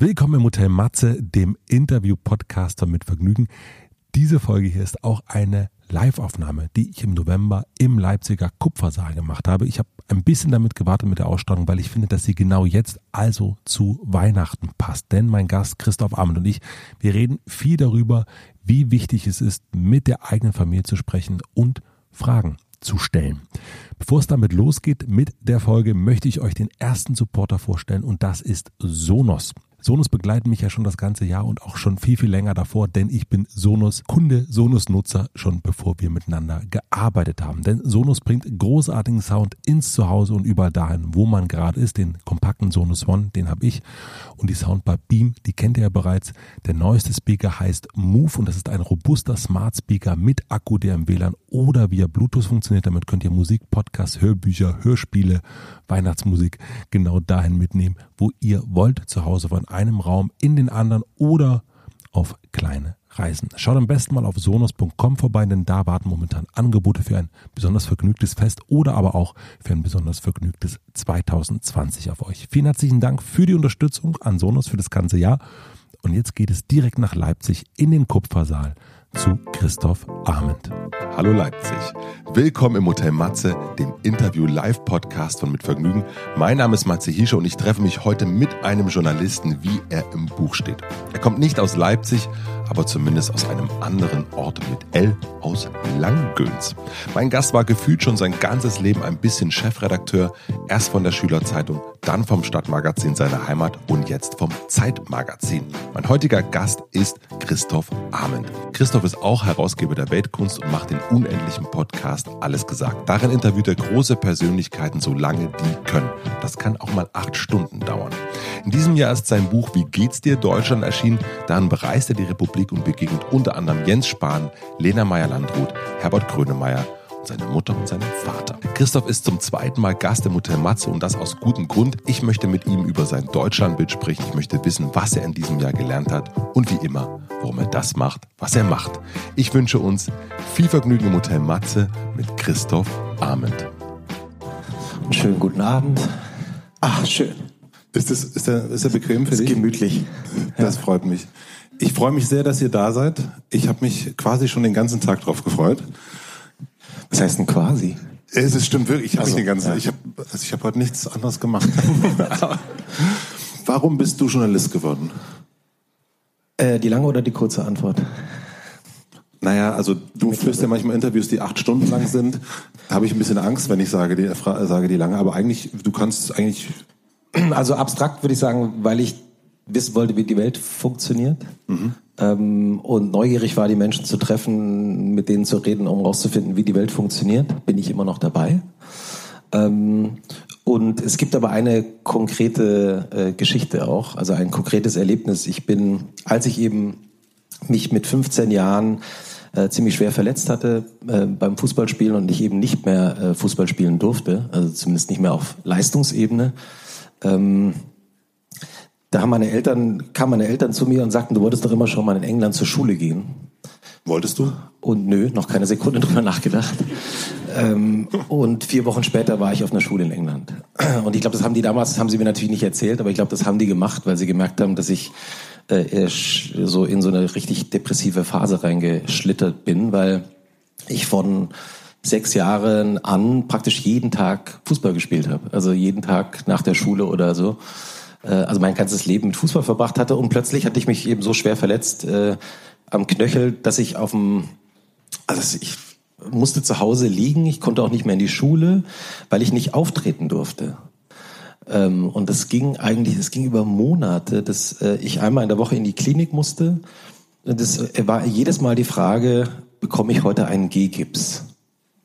Willkommen im Hotel Matze, dem Interview-Podcaster mit Vergnügen. Diese Folge hier ist auch eine Live-Aufnahme, die ich im November im Leipziger Kupfersaal gemacht habe. Ich habe ein bisschen damit gewartet mit der Ausstrahlung, weil ich finde, dass sie genau jetzt also zu Weihnachten passt. Denn mein Gast Christoph Arment und ich, wir reden viel darüber, wie wichtig es ist, mit der eigenen Familie zu sprechen und Fragen zu stellen. Bevor es damit losgeht mit der Folge, möchte ich euch den ersten Supporter vorstellen und das ist Sonos. Sonos begleiten mich ja schon das ganze Jahr und auch schon viel, viel länger davor, denn ich bin Sonos Kunde, Sonos Nutzer, schon bevor wir miteinander gearbeitet haben. Denn Sonos bringt großartigen Sound ins Zuhause und überall dahin, wo man gerade ist. Den kompakten Sonos One, den habe ich. Und die Soundbar Beam, die kennt ihr ja bereits. Der neueste Speaker heißt Move und das ist ein robuster Smart Speaker mit Akku, der im WLAN oder via Bluetooth funktioniert. Damit könnt ihr Musik, Podcasts, Hörbücher, Hörspiele, Weihnachtsmusik genau dahin mitnehmen, wo ihr wollt, zu Hause von einem Raum in den anderen oder auf kleine Reisen. Schaut am besten mal auf sonos.com vorbei, denn da warten momentan Angebote für ein besonders vergnügtes Fest oder aber auch für ein besonders vergnügtes 2020 auf euch. Vielen herzlichen Dank für die Unterstützung an Sonos für das ganze Jahr. Und jetzt geht es direkt nach Leipzig in den Kupfersaal zu Christoph Arment. Hallo Leipzig. Willkommen im Hotel Matze, dem Interview-Live-Podcast von Mit Vergnügen. Mein Name ist Matze Hiesche und ich treffe mich heute mit einem Journalisten, wie er im Buch steht. Er kommt nicht aus Leipzig, aber zumindest aus einem anderen Ort mit L aus Langgöns. Mein Gast war gefühlt schon sein ganzes Leben ein bisschen Chefredakteur, erst von der Schülerzeitung, dann vom Stadtmagazin seiner Heimat und jetzt vom Zeitmagazin. Mein heutiger Gast ist Christoph Arment. Christoph ist auch Herausgeber der Weltkunst und macht den unendlichen Podcast Alles gesagt. Darin interviewt er große Persönlichkeiten, so lange die können. Das kann auch mal acht Stunden dauern. In diesem Jahr ist sein Buch Wie geht's dir Deutschland erschienen. Darin bereist er die Republik und begegnet unter anderem Jens Spahn, Lena Meyer-Landrut, Herbert Grönemeyer und seine Mutter und seinen Vater. Christoph ist zum zweiten Mal Gast im Hotel Matze und das aus gutem Grund. Ich möchte mit ihm über sein Deutschlandbild sprechen. Ich möchte wissen, was er in diesem Jahr gelernt hat und wie immer, warum er das macht, was er macht. Ich wünsche uns viel Vergnügen im Hotel Matze mit Christoph Arment. Schönen guten Abend. Ach, schön. Ist, das, ist, der, ist der bequem für ist dich? gemütlich. Das ja. freut mich. Ich freue mich sehr, dass ihr da seid. Ich habe mich quasi schon den ganzen Tag drauf gefreut. Was heißt denn quasi? Es ist stimmt wirklich. Ich habe also, den ganzen, ja. ich habe, also ich habe heute nichts anderes gemacht. Warum bist du Journalist geworden? Äh, die lange oder die kurze Antwort? Naja, also du führst ja manchmal Interviews, die acht Stunden lang sind. Da habe ich ein bisschen Angst, wenn ich sage die, sage die lange. Aber eigentlich, du kannst eigentlich. Also abstrakt würde ich sagen, weil ich wissen wollte, wie die Welt funktioniert. Mhm. Ähm, und neugierig war, die Menschen zu treffen, mit denen zu reden, um herauszufinden, wie die Welt funktioniert, bin ich immer noch dabei. Ähm, und es gibt aber eine konkrete äh, Geschichte auch, also ein konkretes Erlebnis. Ich bin, als ich eben mich mit 15 Jahren äh, ziemlich schwer verletzt hatte äh, beim Fußballspielen und ich eben nicht mehr äh, Fußball spielen durfte, also zumindest nicht mehr auf Leistungsebene, ähm, da haben meine Eltern, kamen meine Eltern zu mir und sagten, du wolltest doch immer schon mal in England zur Schule gehen. Wolltest du? Und nö, noch keine Sekunde drüber nachgedacht. ähm, und vier Wochen später war ich auf einer Schule in England. Und ich glaube, das haben die damals, das haben sie mir natürlich nicht erzählt, aber ich glaube, das haben die gemacht, weil sie gemerkt haben, dass ich äh, so in so eine richtig depressive Phase reingeschlittert bin, weil ich von sechs Jahren an praktisch jeden Tag Fußball gespielt habe. Also jeden Tag nach der Schule oder so äh, also mein ganzes Leben mit Fußball verbracht hatte und plötzlich hatte ich mich eben so schwer verletzt äh, am Knöchel, dass ich auf dem, also ich musste zu Hause liegen, ich konnte auch nicht mehr in die Schule, weil ich nicht auftreten durfte. Ähm, und das ging eigentlich, es ging über Monate, dass äh, ich einmal in der Woche in die Klinik musste. Das äh, war jedes Mal die Frage, bekomme ich heute einen G-Gips?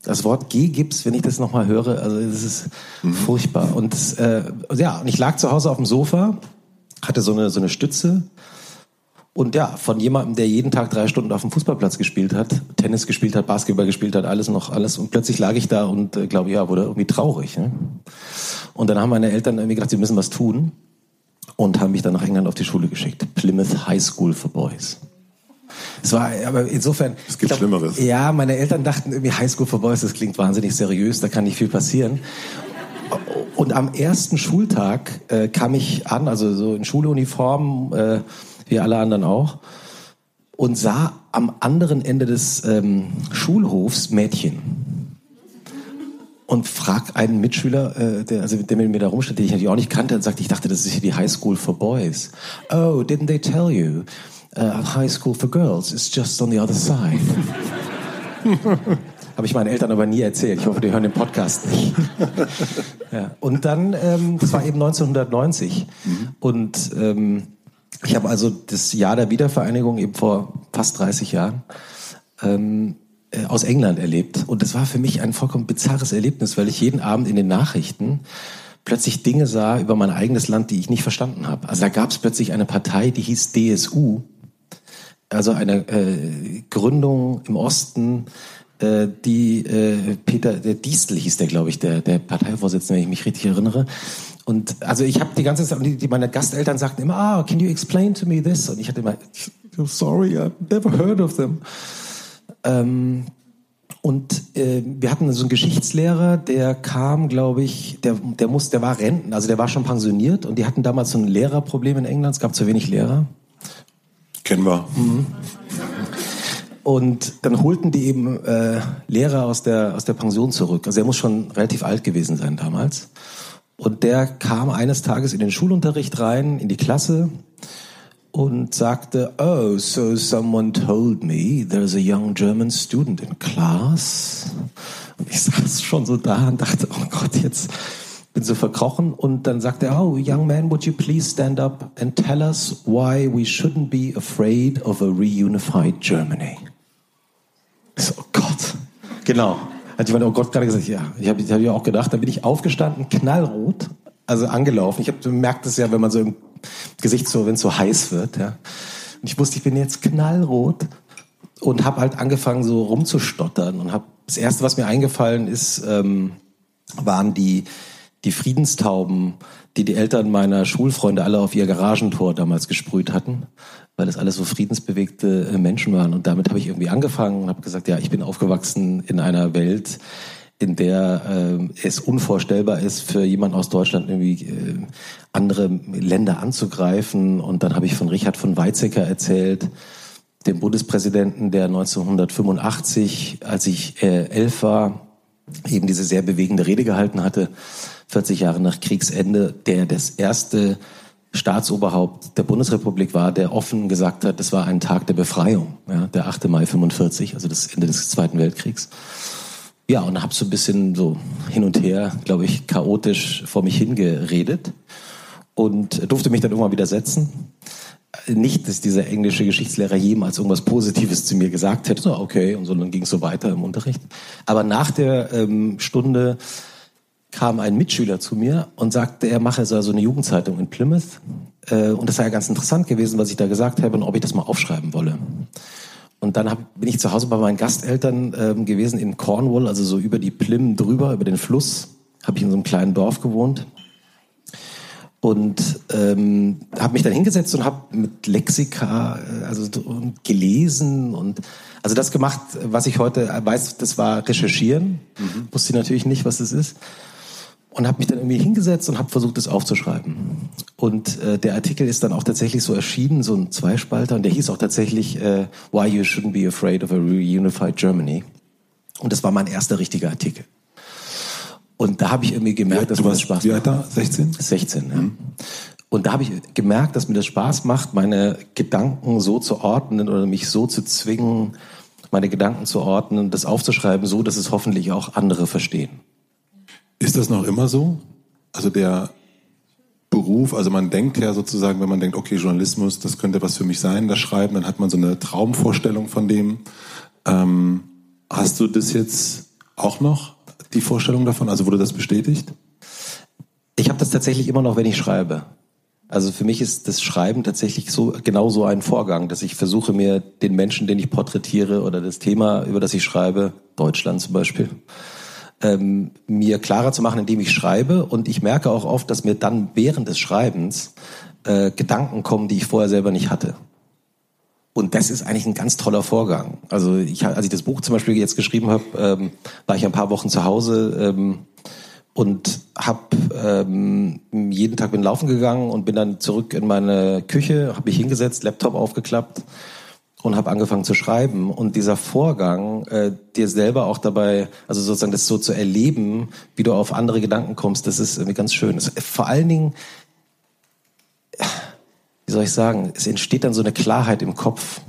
Das Wort G-Gips, wenn ich das nochmal höre, also das ist mhm. furchtbar. Und äh, ja, und ich lag zu Hause auf dem Sofa, hatte so eine, so eine Stütze. Und ja, von jemandem, der jeden Tag drei Stunden auf dem Fußballplatz gespielt hat, Tennis gespielt hat, Basketball gespielt hat, alles noch alles. Und plötzlich lag ich da und äh, glaube, ja, wurde irgendwie traurig. Ne? Und dann haben meine Eltern irgendwie gesagt, sie müssen was tun. Und haben mich dann nach England auf die Schule geschickt. Plymouth High School for Boys. Es war, aber insofern. Es gibt glaub, Schlimmeres. Ja, meine Eltern dachten irgendwie Highschool for Boys, das klingt wahnsinnig seriös, da kann nicht viel passieren. Und am ersten Schultag äh, kam ich an, also so in Schuluniform, äh, wie alle anderen auch, und sah am anderen Ende des ähm, Schulhofs Mädchen. Und frag einen Mitschüler, äh, der, also der mit mir da rumstand, den ich natürlich auch nicht kannte, und sagte, ich dachte, das ist hier die High School for Boys. Oh, didn't they tell you? Uh, high School for Girls is just on the other side. Habe ich meinen Eltern aber nie erzählt. Ich hoffe, die hören den Podcast nicht. ja. Und dann, ähm, das war eben 1990. Mhm. Und ähm, ich habe also das Jahr der Wiedervereinigung eben vor fast 30 Jahren ähm, äh, aus England erlebt. Und das war für mich ein vollkommen bizarres Erlebnis, weil ich jeden Abend in den Nachrichten plötzlich Dinge sah über mein eigenes Land, die ich nicht verstanden habe. Also da gab es plötzlich eine Partei, die hieß DSU, also eine äh, Gründung im Osten, äh, die äh, Peter der Diestel hieß der, glaube ich, der, der Parteivorsitzende, wenn ich mich richtig erinnere. Und also ich habe die ganze Zeit, die, die meine Gasteltern sagten immer, ah, can you explain to me this? Und ich hatte immer, sorry, I've never heard of them. Ähm, und äh, wir hatten so einen Geschichtslehrer, der kam, glaube ich, der, der muss, der war Renten, also der war schon pensioniert und die hatten damals so ein Lehrerproblem in England. Es gab zu wenig Lehrer. Kennen wir. Mhm. Und dann holten die eben äh, Lehrer aus der, aus der Pension zurück. Also er muss schon relativ alt gewesen sein damals. Und der kam eines Tages in den Schulunterricht rein, in die Klasse und sagte, oh, so someone told me there's a young German student in class. Und ich saß schon so da und dachte, oh Gott, jetzt bin so verkrochen. Und dann sagte er, oh, young man, would you please stand up and tell us why we shouldn't be afraid of a reunified Germany? Ich so, oh Gott. Genau. Hat jemand, oh Gott, gerade gesagt, ja. Ich habe hab ja auch gedacht, dann bin ich aufgestanden, knallrot, also angelaufen. Ich habe merkt es ja, wenn man so im Gesicht so, wenn es so heiß wird, ja. Und ich wusste, ich bin jetzt knallrot und habe halt angefangen so rumzustottern und habe das erste, was mir eingefallen ist, ähm, waren die die Friedenstauben, die die Eltern meiner Schulfreunde alle auf ihr Garagentor damals gesprüht hatten, weil das alles so friedensbewegte äh, Menschen waren. Und damit habe ich irgendwie angefangen und habe gesagt, ja, ich bin aufgewachsen in einer Welt, in der äh, es unvorstellbar ist, für jemand aus Deutschland irgendwie äh, andere Länder anzugreifen. Und dann habe ich von Richard von Weizsäcker erzählt, dem Bundespräsidenten, der 1985, als ich äh, elf war, eben diese sehr bewegende Rede gehalten hatte 40 Jahre nach Kriegsende, der das erste Staatsoberhaupt der Bundesrepublik war, der offen gesagt hat, das war ein Tag der Befreiung, ja, der 8. Mai 45, also das Ende des Zweiten Weltkriegs. Ja, und habe so ein bisschen so hin und her, glaube ich, chaotisch vor mich hingeredet und durfte mich dann irgendwann widersetzen. Nicht, dass dieser englische Geschichtslehrer jemals irgendwas Positives zu mir gesagt hätte, so okay, und so dann ging es so weiter im Unterricht. Aber nach der ähm, Stunde kam ein Mitschüler zu mir und sagte, er mache so eine Jugendzeitung in Plymouth. Äh, und das sei ja ganz interessant gewesen, was ich da gesagt habe und ob ich das mal aufschreiben wolle. Und dann hab, bin ich zu Hause bei meinen Gasteltern ähm, gewesen in Cornwall, also so über die Plym drüber, über den Fluss. Habe ich in so einem kleinen Dorf gewohnt. Und ähm, habe mich dann hingesetzt und habe mit Lexika äh, also gelesen und also das gemacht, was ich heute weiß, das war recherchieren. Mhm. Wusste natürlich nicht, was das ist und habe mich dann irgendwie hingesetzt und habe versucht, das aufzuschreiben. Und äh, der Artikel ist dann auch tatsächlich so erschienen, so ein Zweispalter, und der hieß auch tatsächlich äh, Why You Shouldn't Be Afraid of a Reunified Germany. Und das war mein erster richtiger Artikel. Und da habe ich irgendwie gemerkt, ja, dass mir das Spaß macht. Wie alt da? 16? 16, ja. Mhm. Und da habe ich gemerkt, dass mir das Spaß macht, meine Gedanken so zu ordnen oder mich so zu zwingen, meine Gedanken zu ordnen, das aufzuschreiben, so dass es hoffentlich auch andere verstehen. Ist das noch immer so? Also der Beruf, also man denkt ja sozusagen, wenn man denkt, okay, Journalismus, das könnte was für mich sein, das Schreiben, dann hat man so eine Traumvorstellung von dem. Ähm, hast du das jetzt auch noch, die Vorstellung davon? Also wurde das bestätigt? Ich habe das tatsächlich immer noch, wenn ich schreibe. Also für mich ist das Schreiben tatsächlich so genau so ein Vorgang, dass ich versuche mir den Menschen, den ich porträtiere oder das Thema, über das ich schreibe, Deutschland zum Beispiel, ähm, mir klarer zu machen, indem ich schreibe. Und ich merke auch oft, dass mir dann während des Schreibens äh, Gedanken kommen, die ich vorher selber nicht hatte. Und das ist eigentlich ein ganz toller Vorgang. Also ich, als ich das Buch zum Beispiel jetzt geschrieben habe, ähm, war ich ein paar Wochen zu Hause ähm, und habe ähm, jeden Tag bin laufen gegangen und bin dann zurück in meine Küche, habe mich hingesetzt, Laptop aufgeklappt und habe angefangen zu schreiben. Und dieser Vorgang, äh, dir selber auch dabei, also sozusagen das so zu erleben, wie du auf andere Gedanken kommst, das ist irgendwie ganz schön. Das, vor allen Dingen, wie soll ich sagen, es entsteht dann so eine Klarheit im Kopf.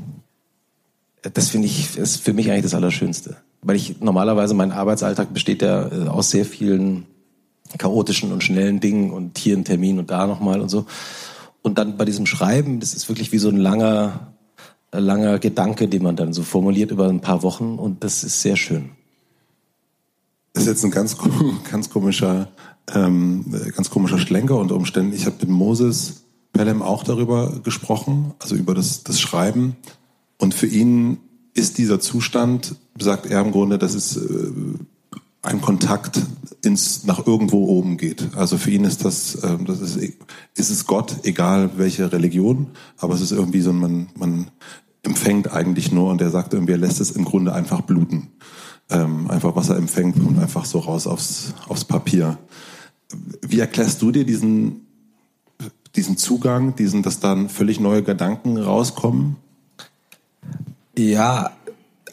Das finde ich, ist für mich eigentlich das Allerschönste. Weil ich normalerweise, mein Arbeitsalltag besteht ja äh, aus sehr vielen chaotischen und schnellen Dingen und hier ein Termin und da nochmal und so. Und dann bei diesem Schreiben, das ist wirklich wie so ein langer, langer Gedanke, den man dann so formuliert über ein paar Wochen und das ist sehr schön. Das ist jetzt ein ganz, ganz komischer, ähm, ganz komischer Schlenker unter Umständen. Ich habe mit Moses Pelham auch darüber gesprochen, also über das, das Schreiben. Und für ihn ist dieser Zustand, sagt er im Grunde, das ist äh, ein Kontakt ins nach irgendwo oben geht. Also für ihn ist das, äh, das ist, ist es Gott, egal welche Religion, aber es ist irgendwie so, man, man empfängt eigentlich nur und er sagt irgendwie, er lässt es im Grunde einfach bluten. Ähm, einfach was er empfängt und einfach so raus aufs, aufs Papier. Wie erklärst du dir diesen, diesen Zugang, diesen, dass dann völlig neue Gedanken rauskommen? Ja,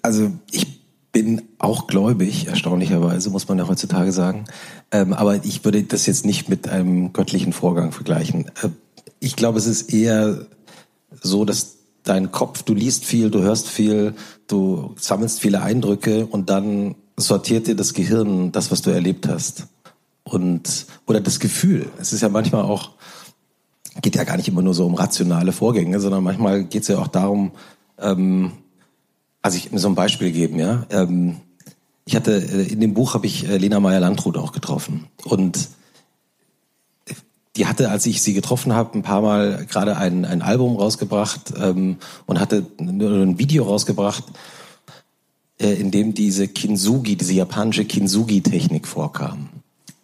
also ich bin auch gläubig, erstaunlicherweise, muss man ja heutzutage sagen. Ähm, aber ich würde das jetzt nicht mit einem göttlichen Vorgang vergleichen. Äh, ich glaube, es ist eher so, dass dein Kopf, du liest viel, du hörst viel, du sammelst viele Eindrücke und dann sortiert dir das Gehirn das, was du erlebt hast. Und, oder das Gefühl. Es ist ja manchmal auch, geht ja gar nicht immer nur so um rationale Vorgänge, sondern manchmal geht es ja auch darum, ähm, also ich mir so ein Beispiel geben, ja. Ähm, ich hatte äh, in dem Buch habe ich äh, Lena Meyer Landrut auch getroffen und die hatte, als ich sie getroffen habe, ein paar Mal gerade ein, ein Album rausgebracht ähm, und hatte ein Video rausgebracht, äh, in dem diese Kintsugi, diese japanische Kintsugi-Technik vorkam.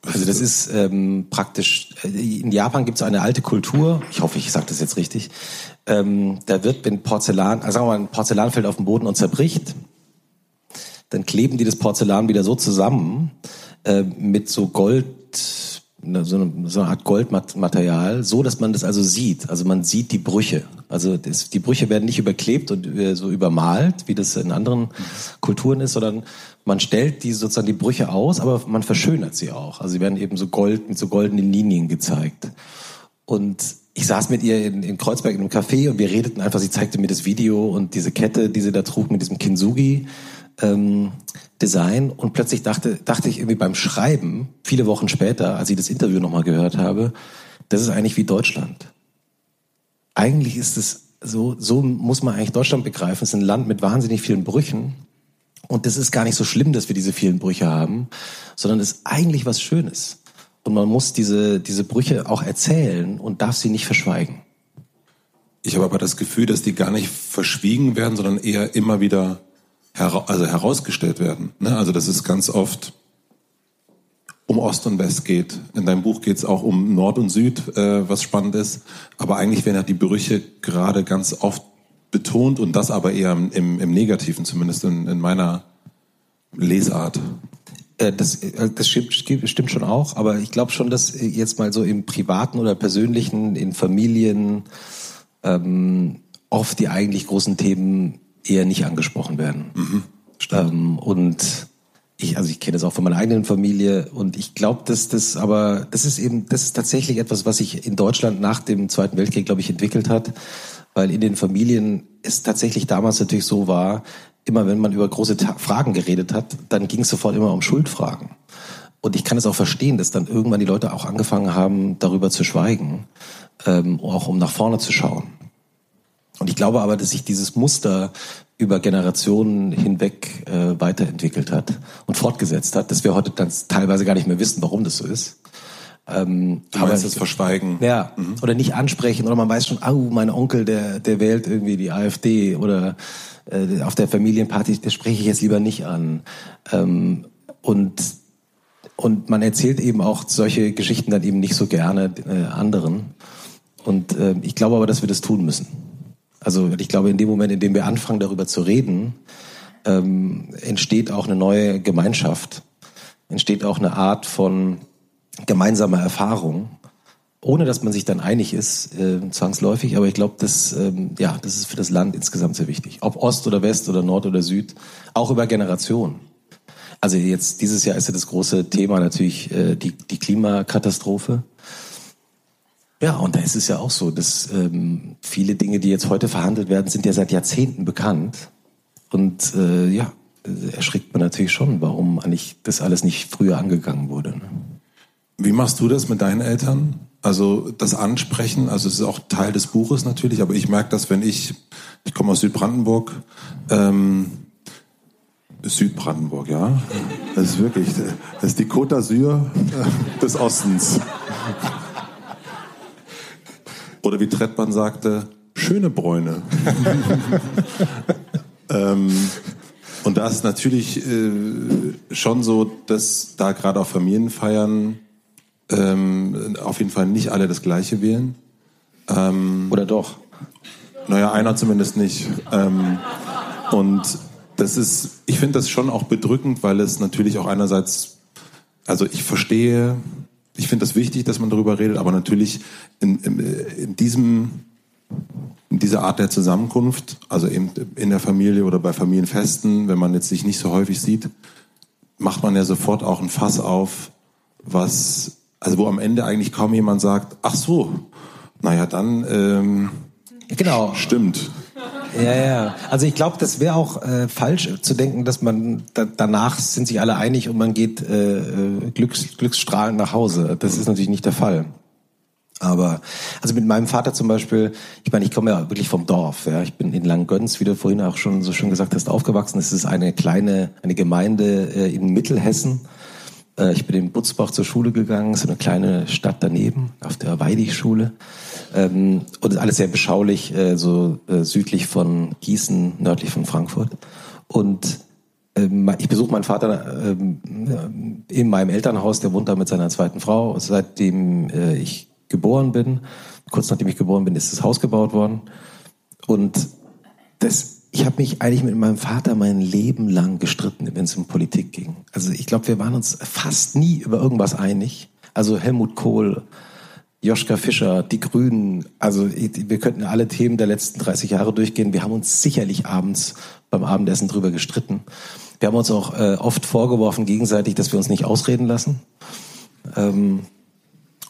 Also das ist ähm, praktisch, äh, in Japan gibt es eine alte Kultur, ich hoffe, ich sage das jetzt richtig, ähm, da wird, wenn Porzellan, also sagen wir mal, ein Porzellan fällt auf den Boden und zerbricht, dann kleben die das Porzellan wieder so zusammen äh, mit so Gold, so eine, so eine Art Goldmaterial, so dass man das also sieht. Also man sieht die Brüche. Also das, die Brüche werden nicht überklebt und äh, so übermalt, wie das in anderen Kulturen ist, sondern man stellt die sozusagen die Brüche aus, aber man verschönert sie auch. Also sie werden eben so gold mit so goldenen Linien gezeigt. Und ich saß mit ihr in, in Kreuzberg in einem Café und wir redeten einfach, sie zeigte mir das Video und diese Kette, die sie da trug mit diesem Kintsugi ähm, Design und plötzlich dachte, dachte ich irgendwie beim Schreiben, viele Wochen später, als ich das Interview nochmal gehört habe, das ist eigentlich wie Deutschland. Eigentlich ist es so, so muss man eigentlich Deutschland begreifen. Es ist ein Land mit wahnsinnig vielen Brüchen und das ist gar nicht so schlimm, dass wir diese vielen Brüche haben, sondern es ist eigentlich was Schönes. Und man muss diese, diese Brüche auch erzählen und darf sie nicht verschweigen. Ich habe aber das Gefühl, dass die gar nicht verschwiegen werden, sondern eher immer wieder hera also herausgestellt werden. Ne? Also dass es ganz oft um Ost und West geht. In deinem Buch geht es auch um Nord und Süd, äh, was spannend ist. Aber eigentlich werden ja die Brüche gerade ganz oft betont und das aber eher im, im Negativen, zumindest in, in meiner Lesart. Äh, das, äh, das stimmt, stimmt schon auch, aber ich glaube schon, dass jetzt mal so im Privaten oder Persönlichen, in Familien ähm, oft die eigentlich großen Themen eher nicht angesprochen werden. Mhm, ähm, und ich, also ich kenne das auch von meiner eigenen Familie und ich glaube, dass das aber, das ist eben, das ist tatsächlich etwas, was sich in Deutschland nach dem Zweiten Weltkrieg, glaube ich, entwickelt hat weil in den Familien es tatsächlich damals natürlich so war, immer wenn man über große Ta Fragen geredet hat, dann ging es sofort immer um Schuldfragen. Und ich kann es auch verstehen, dass dann irgendwann die Leute auch angefangen haben, darüber zu schweigen, ähm, auch um nach vorne zu schauen. Und ich glaube aber, dass sich dieses Muster über Generationen hinweg äh, weiterentwickelt hat und fortgesetzt hat, dass wir heute dann teilweise gar nicht mehr wissen, warum das so ist. Ähm, du aber das Verschweigen. Ja, mhm. oder nicht ansprechen oder man weiß schon, au, mein Onkel, der der wählt irgendwie die AfD oder äh, auf der Familienparty, das spreche ich jetzt lieber nicht an. Ähm, und und man erzählt eben auch solche Geschichten dann eben nicht so gerne äh, anderen. Und äh, ich glaube aber, dass wir das tun müssen. Also ich glaube, in dem Moment, in dem wir anfangen, darüber zu reden, ähm, entsteht auch eine neue Gemeinschaft, entsteht auch eine Art von gemeinsame Erfahrung, ohne dass man sich dann einig ist, äh, zwangsläufig. Aber ich glaube, das, ähm, ja, das ist für das Land insgesamt sehr wichtig. Ob Ost oder West oder Nord oder Süd, auch über Generationen. Also jetzt dieses Jahr ist ja das große Thema natürlich äh, die, die Klimakatastrophe. Ja, und da ist es ja auch so, dass ähm, viele Dinge, die jetzt heute verhandelt werden, sind ja seit Jahrzehnten bekannt. Und äh, ja, erschrickt man natürlich schon, warum eigentlich das alles nicht früher angegangen wurde. Ne? Wie machst du das mit deinen Eltern? Also das Ansprechen, also es ist auch Teil des Buches natürlich, aber ich merke das, wenn ich, ich komme aus Südbrandenburg, ähm, Südbrandenburg, ja, das ist wirklich, das ist die Côte d'Azur äh, des Ostens. Oder wie Trettmann sagte, schöne Bräune. ähm, und da ist natürlich äh, schon so, dass da gerade auf Familienfeiern ähm, auf jeden Fall nicht alle das Gleiche wählen. Ähm, Oder doch? Naja, einer zumindest nicht. Ähm, und das ist, ich finde das schon auch bedrückend, weil es natürlich auch einerseits, also ich verstehe, ich finde das wichtig, dass man darüber redet, aber natürlich in, in, in diesem in dieser Art der Zusammenkunft, also eben in der Familie oder bei Familienfesten, wenn man jetzt sich nicht so häufig sieht, macht man ja sofort auch ein Fass auf, was, also wo am Ende eigentlich kaum jemand sagt, ach so, naja, dann ähm, genau. stimmt. Ja, ja. Also ich glaube, das wäre auch äh, falsch zu denken, dass man da, danach sind sich alle einig und man geht äh, äh glücks, glücksstrahlend nach Hause. Das ist natürlich nicht der Fall. Aber also mit meinem Vater zum Beispiel, ich meine, ich komme ja wirklich vom Dorf. Ja. Ich bin in Langgöns, wie du vorhin auch schon so schön gesagt hast, aufgewachsen. Es ist eine kleine, eine Gemeinde äh, in Mittelhessen. Äh, ich bin in Butzbach zur Schule gegangen, so eine kleine Stadt daneben, auf der Weidig-Schule. Ähm, und alles sehr beschaulich, äh, so äh, südlich von Gießen, nördlich von Frankfurt. Und ähm, ich besuche meinen Vater ähm, in meinem Elternhaus, der wohnt da mit seiner zweiten Frau, seitdem ich geboren bin. Kurz nachdem ich geboren bin, ist das Haus gebaut worden. Und das, ich habe mich eigentlich mit meinem Vater mein Leben lang gestritten, wenn es um Politik ging. Also ich glaube, wir waren uns fast nie über irgendwas einig. Also Helmut Kohl, Joschka Fischer, die Grünen, also wir könnten alle Themen der letzten 30 Jahre durchgehen. Wir haben uns sicherlich abends beim Abendessen drüber gestritten. Wir haben uns auch äh, oft vorgeworfen gegenseitig, dass wir uns nicht ausreden lassen. Ähm,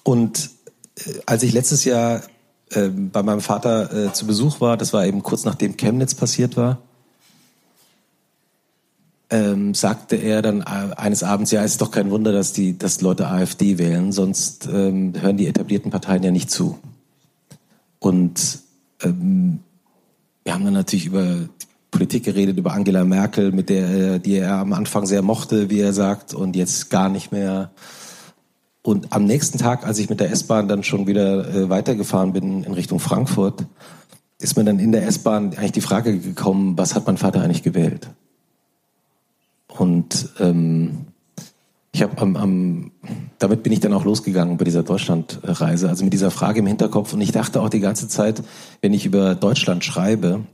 und äh, als ich letztes Jahr äh, bei meinem Vater äh, zu Besuch war, das war eben kurz nachdem Chemnitz passiert war, ähm, sagte er dann äh, eines Abends, ja, es ist doch kein Wunder, dass die, dass Leute AfD wählen, sonst ähm, hören die etablierten Parteien ja nicht zu. Und ähm, wir haben dann natürlich über Politik geredet, über Angela Merkel, mit der, die er am Anfang sehr mochte, wie er sagt, und jetzt gar nicht mehr. Und am nächsten Tag, als ich mit der S-Bahn dann schon wieder äh, weitergefahren bin in Richtung Frankfurt, ist mir dann in der S-Bahn eigentlich die Frage gekommen, was hat mein Vater eigentlich gewählt? Und ähm, ich habe am, am, damit bin ich dann auch losgegangen bei dieser Deutschlandreise, also mit dieser Frage im Hinterkopf. Und ich dachte auch die ganze Zeit, wenn ich über Deutschland schreibe,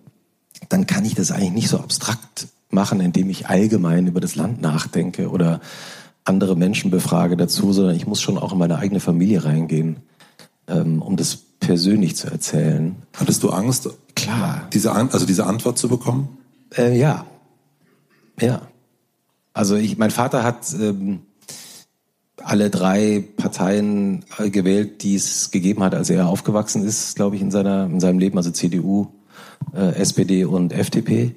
dann kann ich das eigentlich nicht so abstrakt machen, indem ich allgemein über das Land nachdenke oder andere Menschen befrage dazu, sondern ich muss schon auch in meine eigene Familie reingehen, ähm, um das persönlich zu erzählen. Hattest du Angst, klar, diese also diese Antwort zu bekommen? Äh, ja, ja. Also ich, mein Vater hat ähm, alle drei Parteien gewählt, die es gegeben hat, als er aufgewachsen ist, glaube ich, in seiner in seinem Leben, also CDU, äh, SPD und FDP.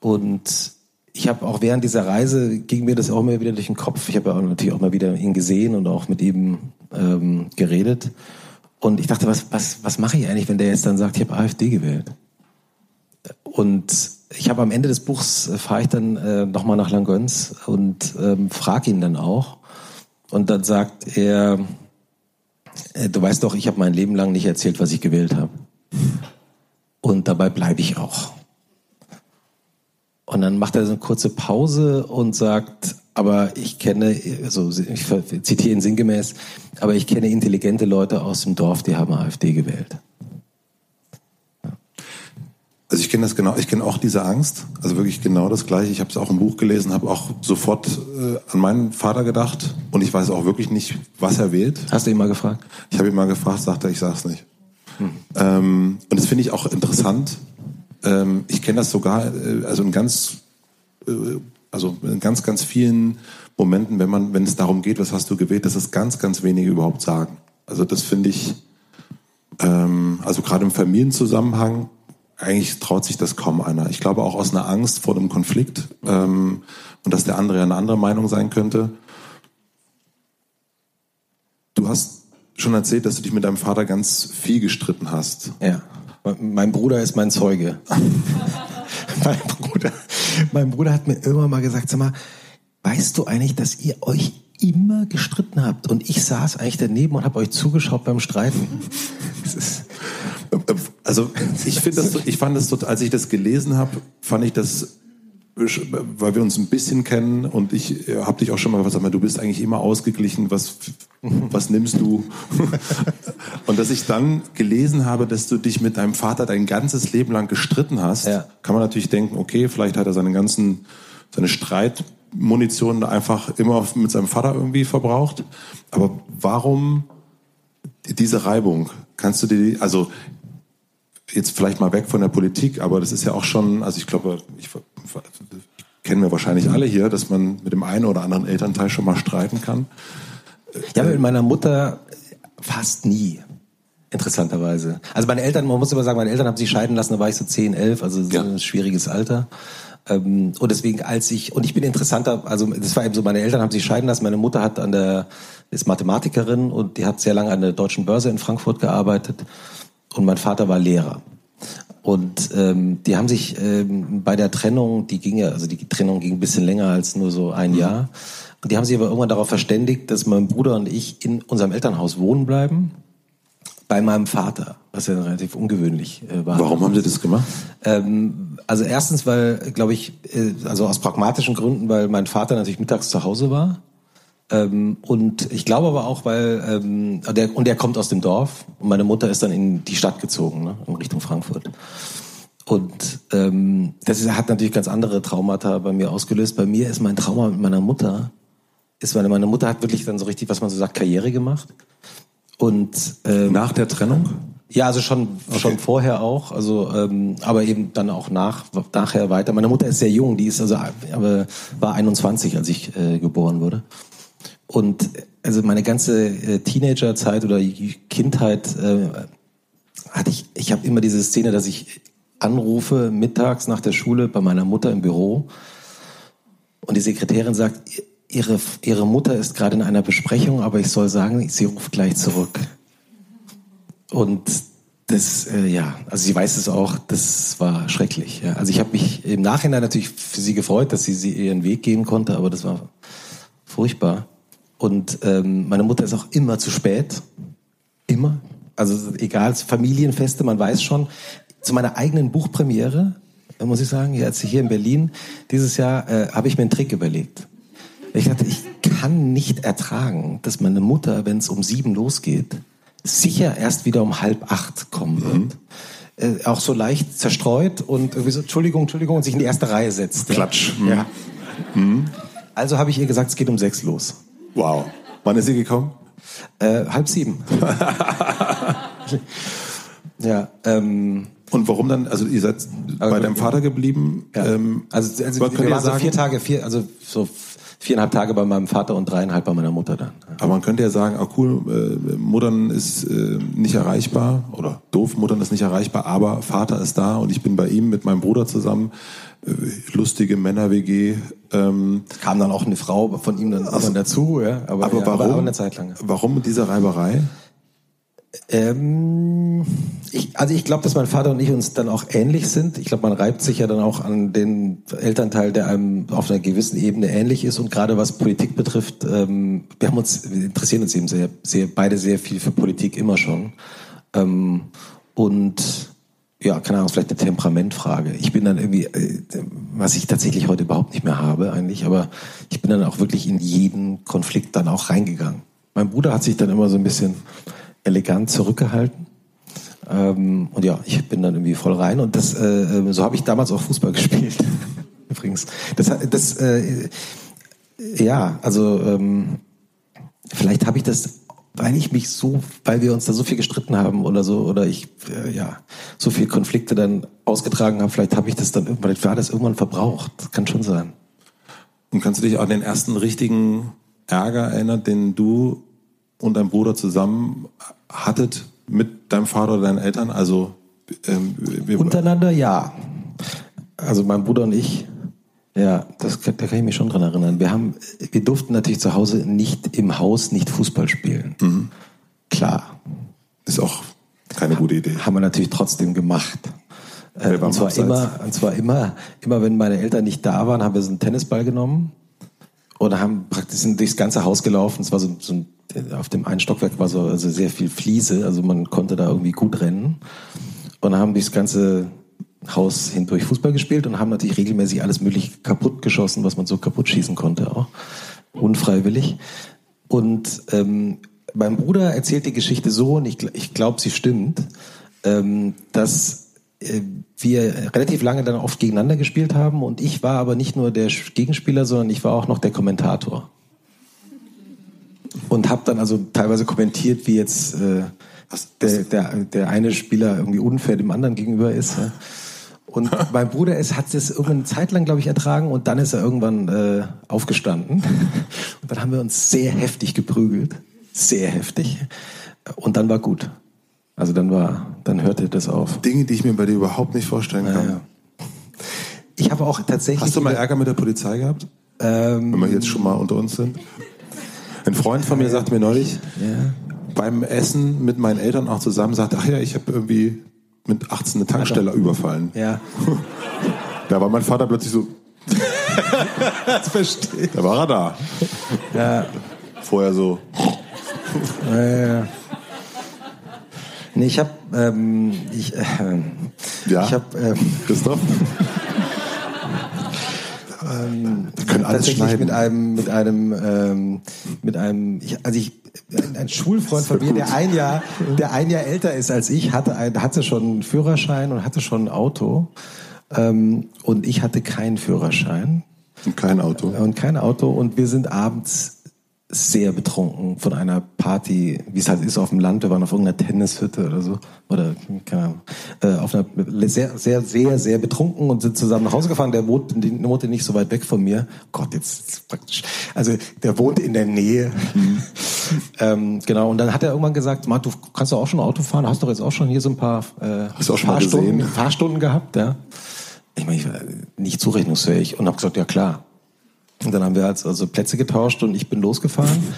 Und ich habe auch während dieser Reise ging mir das auch immer wieder durch den Kopf. Ich habe ja auch natürlich auch mal wieder ihn gesehen und auch mit ihm ähm, geredet. Und ich dachte, was, was, was mache ich eigentlich, wenn der jetzt dann sagt, ich habe AfD gewählt? Und ich habe am Ende des Buchs äh, fahre ich dann äh, nochmal nach Langöns und ähm, frage ihn dann auch. Und dann sagt er, äh, du weißt doch, ich habe mein Leben lang nicht erzählt, was ich gewählt habe. Und dabei bleibe ich auch. Und dann macht er so eine kurze Pause und sagt, aber ich kenne, also ich zitiere ihn sinngemäß, aber ich kenne intelligente Leute aus dem Dorf, die haben AfD gewählt. Also ich kenne das genau. Ich kenne auch diese Angst. Also wirklich genau das Gleiche. Ich habe es auch im Buch gelesen, habe auch sofort äh, an meinen Vater gedacht und ich weiß auch wirklich nicht, was er wählt. Hast du ihn mal gefragt? Ich habe ihn mal gefragt, sagt er, ich sag's nicht. Hm. Ähm, und das finde ich auch interessant. Ähm, ich kenne das sogar, äh, also in ganz, äh, also in ganz, ganz vielen Momenten, wenn man, wenn es darum geht, was hast du gewählt, dass es ganz, ganz wenige überhaupt sagen. Also das finde ich, ähm, also gerade im Familienzusammenhang, eigentlich traut sich das kaum einer. Ich glaube auch aus einer Angst vor einem Konflikt ähm, und dass der andere ja eine andere Meinung sein könnte. Du hast schon erzählt, dass du dich mit deinem Vater ganz viel gestritten hast. Ja. Mein Bruder ist mein Zeuge. mein, Bruder, mein Bruder hat mir irgendwann mal gesagt, sag mal, weißt du eigentlich, dass ihr euch immer gestritten habt und ich saß eigentlich daneben und habe euch zugeschaut beim Streiten. also ich finde das, ich fand das, als ich das gelesen habe, fand ich das weil wir uns ein bisschen kennen und ich habe dich auch schon mal sag mal, du bist eigentlich immer ausgeglichen, was, was nimmst du? und dass ich dann gelesen habe, dass du dich mit deinem Vater dein ganzes Leben lang gestritten hast, ja. kann man natürlich denken, okay, vielleicht hat er seine ganzen, seine Streitmunition einfach immer mit seinem Vater irgendwie verbraucht. Aber warum diese Reibung? Kannst du dir, also jetzt vielleicht mal weg von der Politik, aber das ist ja auch schon, also ich glaube, ich, kennen wir wahrscheinlich alle hier, dass man mit dem einen oder anderen Elternteil schon mal streiten kann. Ja, mit meiner Mutter fast nie. Interessanterweise. Also meine Eltern, man muss immer sagen, meine Eltern haben sich scheiden lassen, da war ich so 10, 11, also so ja. ein schwieriges Alter. Ähm, und deswegen, als ich, und ich bin interessanter, also das war eben so, meine Eltern haben sich scheiden lassen, meine Mutter hat an der, ist Mathematikerin und die hat sehr lange an der Deutschen Börse in Frankfurt gearbeitet und mein Vater war Lehrer. Und ähm, die haben sich ähm, bei der Trennung, die ging ja, also die Trennung ging ein bisschen länger als nur so ein mhm. Jahr. Und die haben sich aber irgendwann darauf verständigt, dass mein Bruder und ich in unserem Elternhaus wohnen bleiben. Bei meinem Vater, was ja relativ ungewöhnlich äh, war. Warum haben Sie das gemacht? Ähm, also erstens, weil, glaube ich, äh, also aus pragmatischen Gründen, weil mein Vater natürlich mittags zu Hause war ähm, und ich glaube aber auch, weil ähm, der und der kommt aus dem Dorf und meine Mutter ist dann in die Stadt gezogen, ne, in Richtung Frankfurt. Und ähm, das ist, hat natürlich ganz andere Traumata bei mir ausgelöst. Bei mir ist mein Trauma mit meiner Mutter, ist meine, meine Mutter hat wirklich dann so richtig, was man so sagt, Karriere gemacht. Und ähm, nach der Trennung? Ja, also schon okay. schon vorher auch, also ähm, aber eben dann auch nach nachher weiter. Meine Mutter ist sehr jung, die ist also aber war 21, als ich äh, geboren wurde. Und also meine ganze äh, Teenagerzeit oder Kindheit äh, hatte ich, ich habe immer diese Szene, dass ich anrufe mittags nach der Schule bei meiner Mutter im Büro und die Sekretärin sagt, ihre, ihre Mutter ist gerade in einer Besprechung, aber ich soll sagen, sie ruft gleich zurück. Und das, äh, ja, also sie weiß es auch, das war schrecklich. Ja. Also ich habe mich im Nachhinein natürlich für sie gefreut, dass sie, sie ihren Weg gehen konnte, aber das war furchtbar. Und ähm, meine Mutter ist auch immer zu spät. Immer. Also egal, Familienfeste, man weiß schon. Zu meiner eigenen Buchpremiere, muss ich sagen, jetzt hier in Berlin, dieses Jahr äh, habe ich mir einen Trick überlegt. Ich dachte, ich kann nicht ertragen, dass meine Mutter, wenn es um sieben losgeht, sicher erst wieder um halb acht kommen wird. Mhm. Äh, auch so leicht zerstreut und irgendwie so, Entschuldigung, Entschuldigung, und sich in die erste Reihe setzt. Klatsch. Ja. Mhm. Also habe ich ihr gesagt, es geht um sechs los. Wow. Wann ist sie gekommen? Äh, halb sieben. ja. Ähm, und warum dann? Also ihr seid bei deinem Vater geblieben? Ja. Ähm, also, also wir waren so vier Tage, vier, also so viereinhalb Tage bei meinem Vater und dreieinhalb bei meiner Mutter dann. Aber man könnte ja sagen, ah cool, äh, Muttern ist äh, nicht erreichbar oder doof, Muttern ist nicht erreichbar, aber Vater ist da und ich bin bei ihm mit meinem Bruder zusammen. Lustige Männer-WG. Ähm, Kam dann auch eine Frau von ihm dann also, dazu, ja. Aber, aber ja, warum, aber eine Zeit lang. Warum diese Reiberei? Ähm, ich, also ich glaube, dass mein Vater und ich uns dann auch ähnlich sind. Ich glaube, man reibt sich ja dann auch an den Elternteil, der einem auf einer gewissen Ebene ähnlich ist. Und gerade was Politik betrifft, ähm, wir haben uns, wir interessieren uns eben sehr, sehr, beide sehr viel für Politik immer schon. Ähm, und ja, keine Ahnung, vielleicht eine Temperamentfrage. Ich bin dann irgendwie, äh, was ich tatsächlich heute überhaupt nicht mehr habe eigentlich, aber ich bin dann auch wirklich in jeden Konflikt dann auch reingegangen. Mein Bruder hat sich dann immer so ein bisschen elegant zurückgehalten. Ähm, und ja, ich bin dann irgendwie voll rein und das, äh, so habe ich damals auch Fußball gespielt. Übrigens. Das, das äh, ja, also ähm, vielleicht habe ich das, weil ich mich so, weil wir uns da so viel gestritten haben oder so, oder ich äh, ja so viel Konflikte dann ausgetragen habe, vielleicht habe ich das dann irgendwann, vielleicht war das irgendwann verbraucht. Das kann schon sein. Und kannst du dich auch an den ersten richtigen Ärger erinnern, den du und dein Bruder zusammen hattet mit deinem Vater oder deinen Eltern? Also ähm, untereinander ja. Also mein Bruder und ich ja, das, da kann ich mich schon dran erinnern. Wir haben, wir durften natürlich zu Hause nicht im Haus nicht Fußball spielen. Mhm. Klar. Ist auch keine gute Idee. Haben wir natürlich trotzdem gemacht. Äh, und zwar immer, und zwar immer, immer wenn meine Eltern nicht da waren, haben wir so einen Tennisball genommen und haben praktisch sind durchs ganze Haus gelaufen. Es war so, so ein, auf dem einen Stockwerk war so also sehr viel Fliese, also man konnte da irgendwie gut rennen und haben durchs ganze Haus hindurch Fußball gespielt und haben natürlich regelmäßig alles mögliche kaputt geschossen, was man so kaputt schießen konnte auch. Unfreiwillig. Und ähm, mein Bruder erzählt die Geschichte so, und ich, ich glaube, sie stimmt, ähm, dass äh, wir relativ lange dann oft gegeneinander gespielt haben und ich war aber nicht nur der Gegenspieler, sondern ich war auch noch der Kommentator. Und habe dann also teilweise kommentiert, wie jetzt äh, der, der, der eine Spieler irgendwie unfair dem anderen gegenüber ist. Ja. Und mein Bruder ist, hat es irgendwann eine Zeit lang, glaube ich, ertragen und dann ist er irgendwann äh, aufgestanden. Und dann haben wir uns sehr heftig geprügelt. Sehr heftig. Und dann war gut. Also dann war, dann hörte das auf. Dinge, die ich mir bei dir überhaupt nicht vorstellen kann. Ja, ja. Ich habe auch tatsächlich. Hast du mal Ärger mit der Polizei gehabt? Ähm, Wenn wir jetzt schon mal unter uns sind. Ein Freund von mir sagte mir neulich, ja. beim Essen mit meinen Eltern auch zusammen, sagte, ach ja, ich habe irgendwie mit 18 eine Tankstelle Alter. überfallen. Ja. Da war mein Vater plötzlich so. das verstehe Da war er da. Ja. Vorher so. Ja, ja, ja. Nee, ich habe ähm, ich, äh, ja. ich habe ähm, Christoph. ähm, Wir können alles schneiden. mit einem mit einem ähm, mit einem ich, also ich ein Schulfreund von mir, der ein Jahr, der ein Jahr älter ist als ich, hatte, ein, hatte schon einen Führerschein und hatte schon ein Auto. Ähm, und ich hatte keinen Führerschein. Und kein Auto. Und kein Auto. Und wir sind abends sehr betrunken von einer Party, wie es halt ist auf dem Land. Wir waren auf irgendeiner Tennishütte oder so. Oder, keine Ahnung. Äh, auf einer, sehr, sehr, sehr, sehr betrunken und sind zusammen nach Hause gefahren. Der wohnte, wohnte nicht so weit weg von mir. Gott, jetzt praktisch. Also, der wohnt in der Nähe. Mhm. Ähm, genau. Und dann hat er irgendwann gesagt, du kannst doch auch schon Auto fahren. Hast doch jetzt auch schon hier so ein paar, äh, Hast du auch schon Fahrstunden, Fahrstunden gehabt, ja. Ich meine, ich war nicht zurechnungsfähig und habe gesagt, ja klar. Und dann haben wir also Plätze getauscht und ich bin losgefahren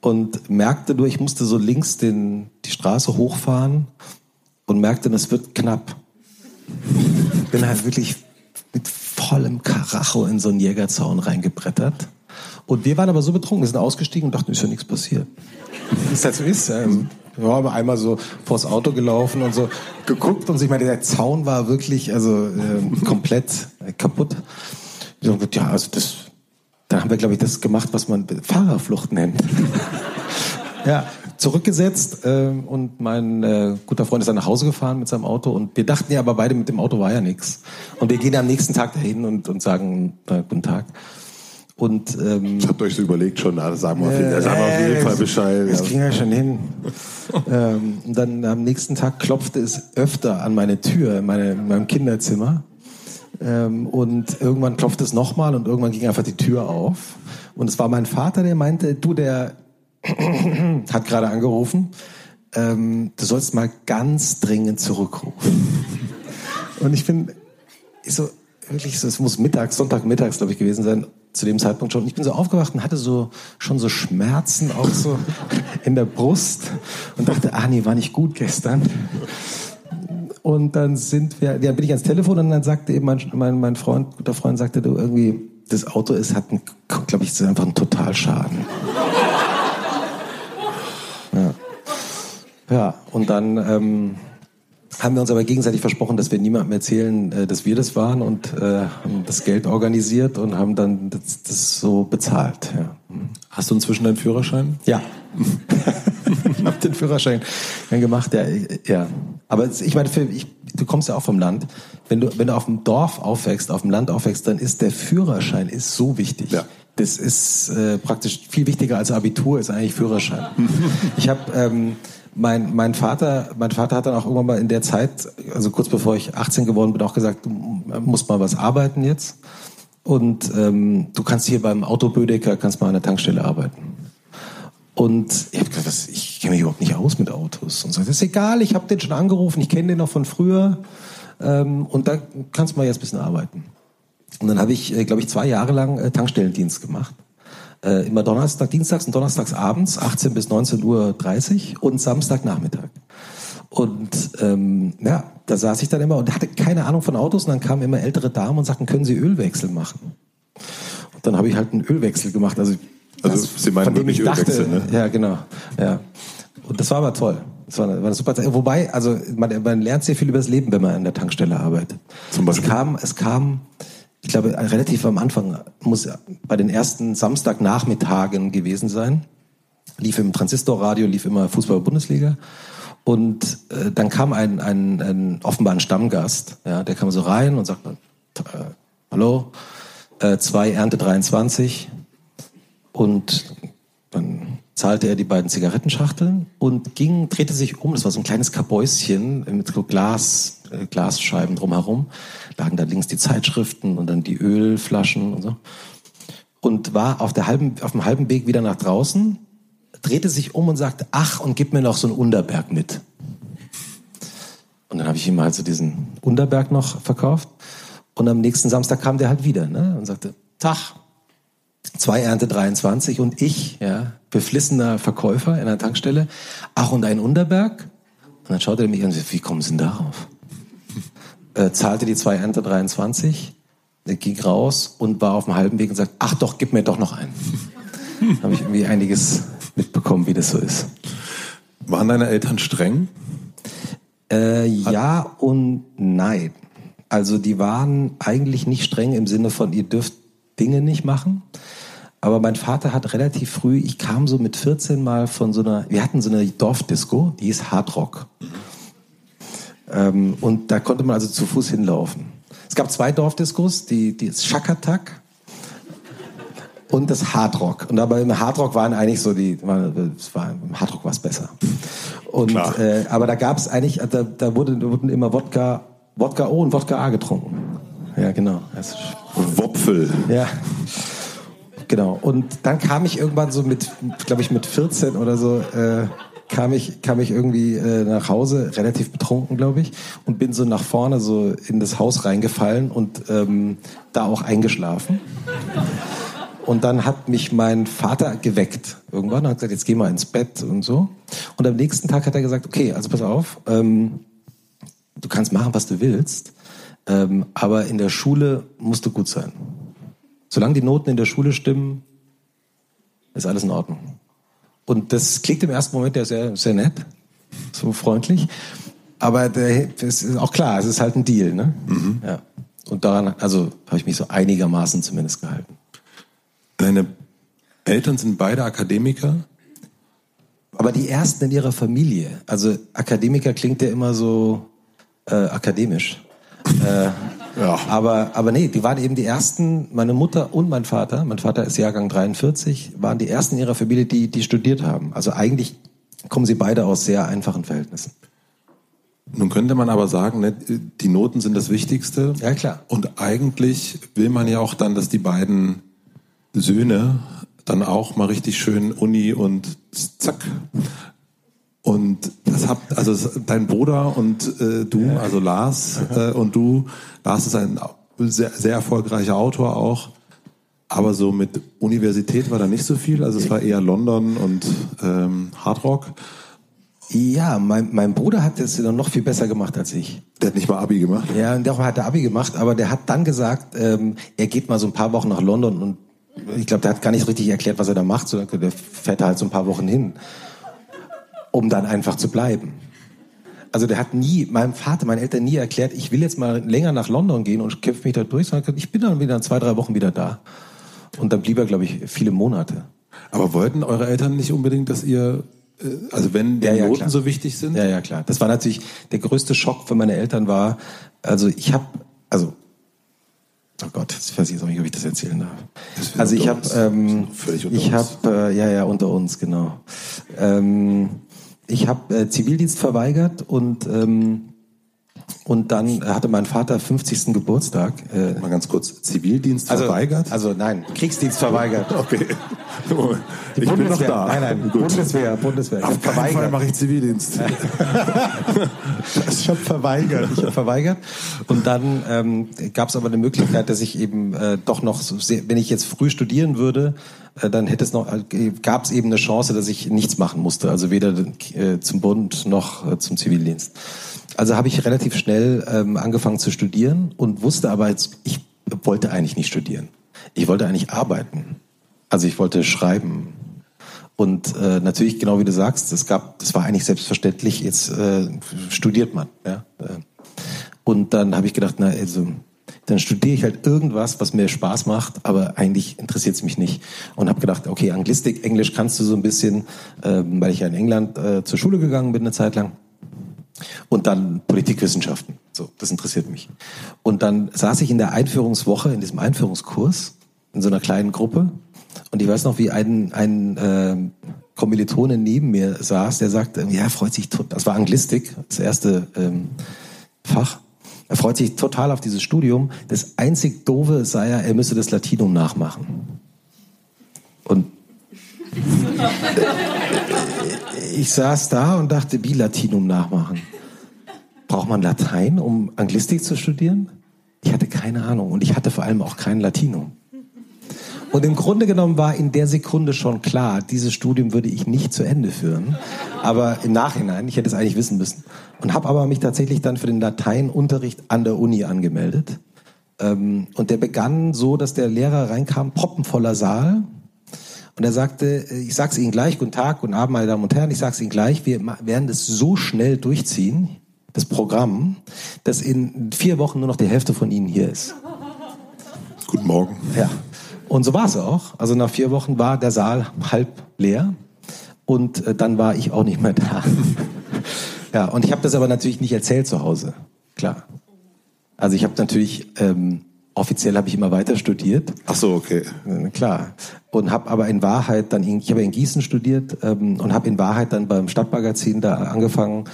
und merkte nur, ich musste so links den, die Straße hochfahren und merkte, es wird knapp. Bin halt wirklich mit vollem Karacho in so einen Jägerzaun reingebrettert. Und wir waren aber so betrunken, wir sind ausgestiegen und dachten, ist ja nichts passiert. Es halt so ist. Also, wir haben einmal so vors Auto gelaufen und so geguckt und ich meine, der Zaun war wirklich also äh, komplett kaputt. Ja, also das da haben wir, glaube ich, das gemacht, was man Fahrerflucht nennt. ja, zurückgesetzt äh, und mein äh, guter Freund ist dann nach Hause gefahren mit seinem Auto und wir dachten ja aber beide, mit dem Auto war ja nichts. Und wir gehen am nächsten Tag dahin und, und sagen äh, Guten Tag. Und, ähm, das habt ihr euch so überlegt schon, na, sagen wir auf jeden, äh, sagen wir auf jeden Fall Bescheid. Das ja. ging ja schon hin. ähm, und dann am nächsten Tag klopfte es öfter an meine Tür in, meine, in meinem Kinderzimmer. Ähm, und irgendwann klopfte es nochmal und irgendwann ging einfach die Tür auf. Und es war mein Vater, der meinte, du, der hat gerade angerufen, ähm, du sollst mal ganz dringend zurückrufen. und ich bin ich so, wirklich so, es muss mittags, Sonntagmittags, glaube ich, gewesen sein, zu dem Zeitpunkt schon. Ich bin so aufgewacht und hatte so schon so Schmerzen auch so in der Brust und dachte, ah nee, war nicht gut gestern. Und dann sind wir, ja, bin ich ans Telefon und dann sagte eben mein, mein, mein Freund, guter Freund, sagte du irgendwie, das Auto ist, hat, glaube ich, ist einfach ein Totalschaden. ja. ja, und dann ähm, haben wir uns aber gegenseitig versprochen, dass wir niemandem erzählen, äh, dass wir das waren und äh, haben das Geld organisiert und haben dann das, das so bezahlt. Ja. Hast du inzwischen deinen Führerschein? Ja. hab den Führerschein dann gemacht, ja. ja. Aber ich meine, ich, du kommst ja auch vom Land. Wenn du, wenn du auf dem Dorf aufwächst, auf dem Land aufwächst, dann ist der Führerschein ist so wichtig. Ja. Das ist äh, praktisch viel wichtiger als Abitur, ist eigentlich Führerschein. ich habe ähm, mein, mein Vater, mein Vater hat dann auch irgendwann mal in der Zeit, also kurz bevor ich 18 geworden bin, auch gesagt, du musst mal was arbeiten jetzt. Und ähm, du kannst hier beim Autobödecker, kannst mal an der Tankstelle arbeiten. Und ich habe gesagt, was, ich kenne mich überhaupt nicht aus mit Autos. Und so, das ist egal, ich habe den schon angerufen, ich kenne den noch von früher. Ähm, und da kannst du mal jetzt ein bisschen arbeiten. Und dann habe ich, äh, glaube ich, zwei Jahre lang äh, Tankstellendienst gemacht. Äh, immer Donnerstag, Dienstags und Donnerstags abends, 18 bis 19.30 Uhr und Samstagnachmittag. Und ähm, ja, da saß ich dann immer und hatte keine Ahnung von Autos und dann kamen immer ältere Damen und sagten, können Sie Ölwechsel machen? Und dann habe ich halt einen Ölwechsel gemacht. Also, Also das, Sie meinen wirklich ich dachte, Ölwechsel, ne? Ja, genau. Ja. Und das war aber toll. Das war eine, war eine super Zeit. Wobei, also man, man lernt sehr viel über das Leben, wenn man an der Tankstelle arbeitet. Zum Beispiel? Es kam, es kam, ich glaube, relativ am Anfang, muss bei den ersten Samstagnachmittagen gewesen sein, lief im Transistorradio, lief immer Fußball-Bundesliga. Und äh, dann kam ein, ein, ein offenbar ein Stammgast, ja, der kam so rein und sagte, äh, hallo, äh, zwei Ernte 23 und dann zahlte er die beiden Zigarettenschachteln und ging, drehte sich um, das war so ein kleines Kabäuschen mit so Glas, äh, Glasscheiben drumherum, lagen da links die Zeitschriften und dann die Ölflaschen und so. Und war auf, der halben, auf dem halben Weg wieder nach draußen, drehte sich um und sagte, ach, und gib mir noch so einen Unterberg mit. Und dann habe ich ihm halt so diesen Unterberg noch verkauft. Und am nächsten Samstag kam der halt wieder ne? und sagte, Tag, zwei Ernte 23 und ich, ja, beflissener Verkäufer in einer Tankstelle, ach und ein Unterberg? Und dann schaute er mich an und sagte, wie kommen Sie denn darauf? Äh, zahlte die zwei Ernte 23, er ging raus und war auf dem halben Weg und sagte, ach doch, gib mir doch noch einen. habe ich irgendwie einiges mitbekommen, wie das so ist. Waren deine Eltern streng? Äh, ja und nein. Also die waren eigentlich nicht streng im Sinne von, ihr dürft Dinge nicht machen. Aber mein Vater hat relativ früh, ich kam so mit 14 mal von so einer, wir hatten so eine Dorfdisco, die hieß Hard Rock. Ähm, und da konnte man also zu Fuß hinlaufen. Es gab zwei Dorfdiscos, die, die Schakatak und das Hardrock. Und aber im Hardrock waren eigentlich so die, war, es war, im Hardrock war es besser. Und, äh, aber da gab es eigentlich, da, da wurde, da wurden immer Wodka, Wodka O und Wodka A getrunken. Ja, genau. Wopfel. ja. Genau. Und dann kam ich irgendwann so mit, glaube ich, mit 14 oder so, äh, kam ich, kam ich irgendwie äh, nach Hause, relativ betrunken, glaube ich, und bin so nach vorne so in das Haus reingefallen und ähm, da auch eingeschlafen. Und dann hat mich mein Vater geweckt irgendwann und hat gesagt, jetzt geh mal ins Bett und so. Und am nächsten Tag hat er gesagt, okay, also pass auf, ähm, du kannst machen, was du willst, ähm, aber in der Schule musst du gut sein. Solange die Noten in der Schule stimmen, ist alles in Ordnung. Und das klingt im ersten Moment ja sehr, sehr nett, so freundlich. Aber der, das ist auch klar, es ist halt ein Deal, ne? Ja. Und daran, also habe ich mich so einigermaßen zumindest gehalten. Deine Eltern sind beide Akademiker? Aber die ersten in ihrer Familie, also Akademiker klingt ja immer so äh, akademisch. Äh, Ja. Aber, aber nee, die waren eben die ersten, meine Mutter und mein Vater, mein Vater ist Jahrgang 43, waren die ersten in ihrer Familie, die, die studiert haben. Also eigentlich kommen sie beide aus sehr einfachen Verhältnissen. Nun könnte man aber sagen, ne, die Noten sind das Wichtigste. Ja, klar. Und eigentlich will man ja auch dann, dass die beiden Söhne dann auch mal richtig schön Uni und zack. Und das habt, also dein Bruder und äh, du, also Lars äh, und du, Lars ist ein sehr, sehr erfolgreicher Autor auch, aber so mit Universität war da nicht so viel. Also es war eher London und ähm, Hardrock. Ja, mein, mein Bruder hat das noch viel besser gemacht als ich. Der hat nicht mal Abi gemacht. Ja, und der hat er Abi gemacht, aber der hat dann gesagt, ähm, er geht mal so ein paar Wochen nach London und ich glaube, der hat gar nicht richtig erklärt, was er da macht, sondern der fährt da halt so ein paar Wochen hin, um dann einfach zu bleiben. Also der hat nie, meinem Vater, meinen Eltern nie erklärt, ich will jetzt mal länger nach London gehen und kämpfe mich da durch, sondern er ich bin dann wieder in zwei, drei Wochen wieder da. Und dann blieb er, glaube ich, viele Monate. Aber wollten eure Eltern nicht unbedingt, dass ihr Also wenn die Ja, ja, Noten klar. so wichtig sind? Ja, ja, klar. Das war natürlich der größte Schock für meine Eltern war, also ich habe, also, oh Gott, ich weiß jetzt auch nicht, ob ich das erzählen darf. Das Also ich habe, ähm, ich habe, äh, ja, ja, unter uns, genau. Ähm, ich habe äh, Zivildienst verweigert und ähm, und dann hatte mein Vater 50. Geburtstag. Äh, Mal ganz kurz, Zivildienst verweigert? Also nein, Kriegsdienst verweigert. okay. Die ich bin noch Bundeswehr. da. Nein, nein, Gut. Bundeswehr, Bundeswehr. Ich Auf keinen Fall verweigert. mache ich Zivildienst. Ich habe verweigert. Ich habe verweigert. Und dann ähm, gab es aber eine Möglichkeit, dass ich eben äh, doch noch, so sehr, wenn ich jetzt früh studieren würde, äh, dann hätte es noch, äh, gab es eben eine Chance, dass ich nichts machen musste. Also weder äh, zum Bund noch äh, zum Zivildienst. Also habe ich relativ schnell ähm, angefangen zu studieren und wusste aber jetzt, ich wollte eigentlich nicht studieren. Ich wollte eigentlich arbeiten. Also ich wollte schreiben. Und äh, natürlich, genau wie du sagst, es gab, das war eigentlich selbstverständlich, jetzt äh, studiert man. Ja? Äh, Und dann habe ich gedacht, na, also, dann studiere ich halt irgendwas, was mir Spaß macht, aber eigentlich interessiert es mich nicht. Und habe gedacht, okay, Anglistik, Englisch kannst du so ein bisschen, ähm, weil ich ja in England äh, zur Schule gegangen bin eine Zeit lang. Und dann Politikwissenschaften. So, das interessiert mich. Und dann saß ich in der Einführungswoche, in diesem Einführungskurs, in so einer kleinen Gruppe. Und ich weiß noch, wie ein, ein äh, Kommilitone neben mir saß, der sagte, ja, er freut sich tot. Das war Anglistik, das erste ähm, Fach. Er freut sich total auf dieses Studium. Das einzig Doofe sei ja, er müsse das Latinum nachmachen. Und ich saß da und dachte, wie Latinum nachmachen? Braucht man Latein, um Anglistik zu studieren? Ich hatte keine Ahnung und ich hatte vor allem auch kein Latinum. Und im Grunde genommen war in der Sekunde schon klar, dieses Studium würde ich nicht zu Ende führen. Aber im Nachhinein, ich hätte es eigentlich wissen müssen. Und habe aber mich tatsächlich dann für den Lateinunterricht an der Uni angemeldet. Ähm, Und der begann so, dass der Lehrer reinkam, proppenvoller Saal. Und er sagte, äh, ich sag's Ihnen gleich, guten Tag, guten Abend, meine Damen und Herren, ich sag's Ihnen gleich, wir werden das so schnell durchziehen, das Programm, dass in vier Wochen nur noch die Hälfte von Ihnen hier ist. Guten Morgen. Ja. Und so war es auch. Also nach vier Wochen war der Saal halb leer und äh, dann war ich auch nicht mehr da. ja, und ich habe das aber natürlich nicht erzählt zu Hause. Klar. Also ich habe natürlich ähm, offiziell habe ich immer weiter studiert. Ach so, okay. Äh, Klar. Und habe aber in Wahrheit dann, in, ich habe in Gießen studiert ähm, und habe in Wahrheit dann beim Stadtmagazin da angefangen.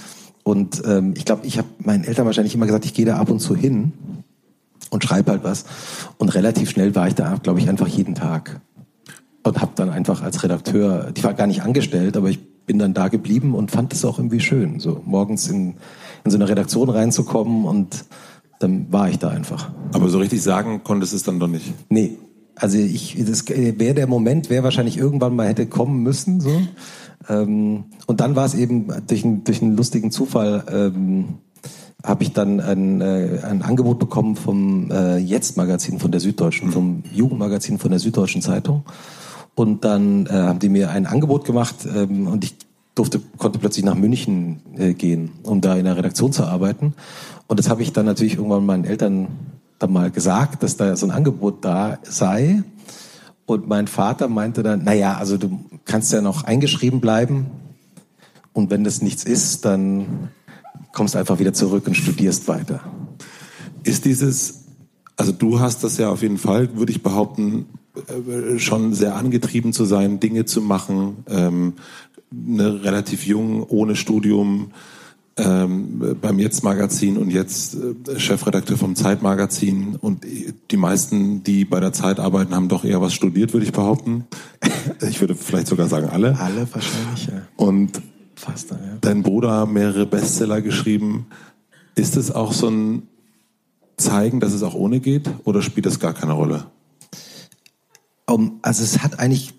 Und ähm, ich glaube, ich habe meinen Eltern wahrscheinlich immer gesagt, ich gehe da ab und zu hin und schreibe halt was. Und relativ schnell war ich da, glaube ich, einfach jeden Tag. Und habe dann einfach als Redakteur, ich war gar nicht angestellt, aber ich bin dann da geblieben und fand es auch irgendwie schön, so morgens in, in so eine Redaktion reinzukommen und dann war ich da einfach. Aber so richtig sagen konntest du es dann doch nicht. Nee. Also ich, das wäre der Moment, wäre wahrscheinlich irgendwann mal hätte kommen müssen, so. Ähm, und dann war es eben durch, einen- durch einen lustigen Zufall, ähm, habe ich dann ein, äh, ein Angebot bekommen vom äh, Jetzt-Magazin von der Süddeutschen, vom Jugendmagazin von der Süddeutschen Zeitung. Und dann äh, haben die mir ein Angebot gemacht ähm, und ich durfte, konnte plötzlich nach München äh, gehen, um da in der Redaktion zu arbeiten. Und das habe ich dann natürlich irgendwann meinen Eltern dann mal gesagt, dass da so ein Angebot da sei. Und mein Vater meinte dann, naja, also du kannst ja noch eingeschrieben bleiben. Und wenn das nichts ist, dann kommst einfach wieder zurück und studierst weiter. Ist dieses, also du hast das ja auf jeden Fall, würde ich behaupten, äh, schon sehr angetrieben zu sein, Dinge zu machen, ähm, ne, relativ jung, ohne Studium, ähm, beim Jetzt-Magazin und jetzt äh, Chefredakteur vom Zeit-Magazin und die meisten, die bei der Zeit arbeiten, haben doch eher was studiert, würde ich behaupten. Ich würde vielleicht sogar sagen alle. Alle wahrscheinlich, ja. Und Fast, ja. dein Bruder mehrere Bestseller geschrieben. Ist es auch so ein Zeigen, dass es auch ohne geht oder spielt das gar keine Rolle? Um, also es hat eigentlich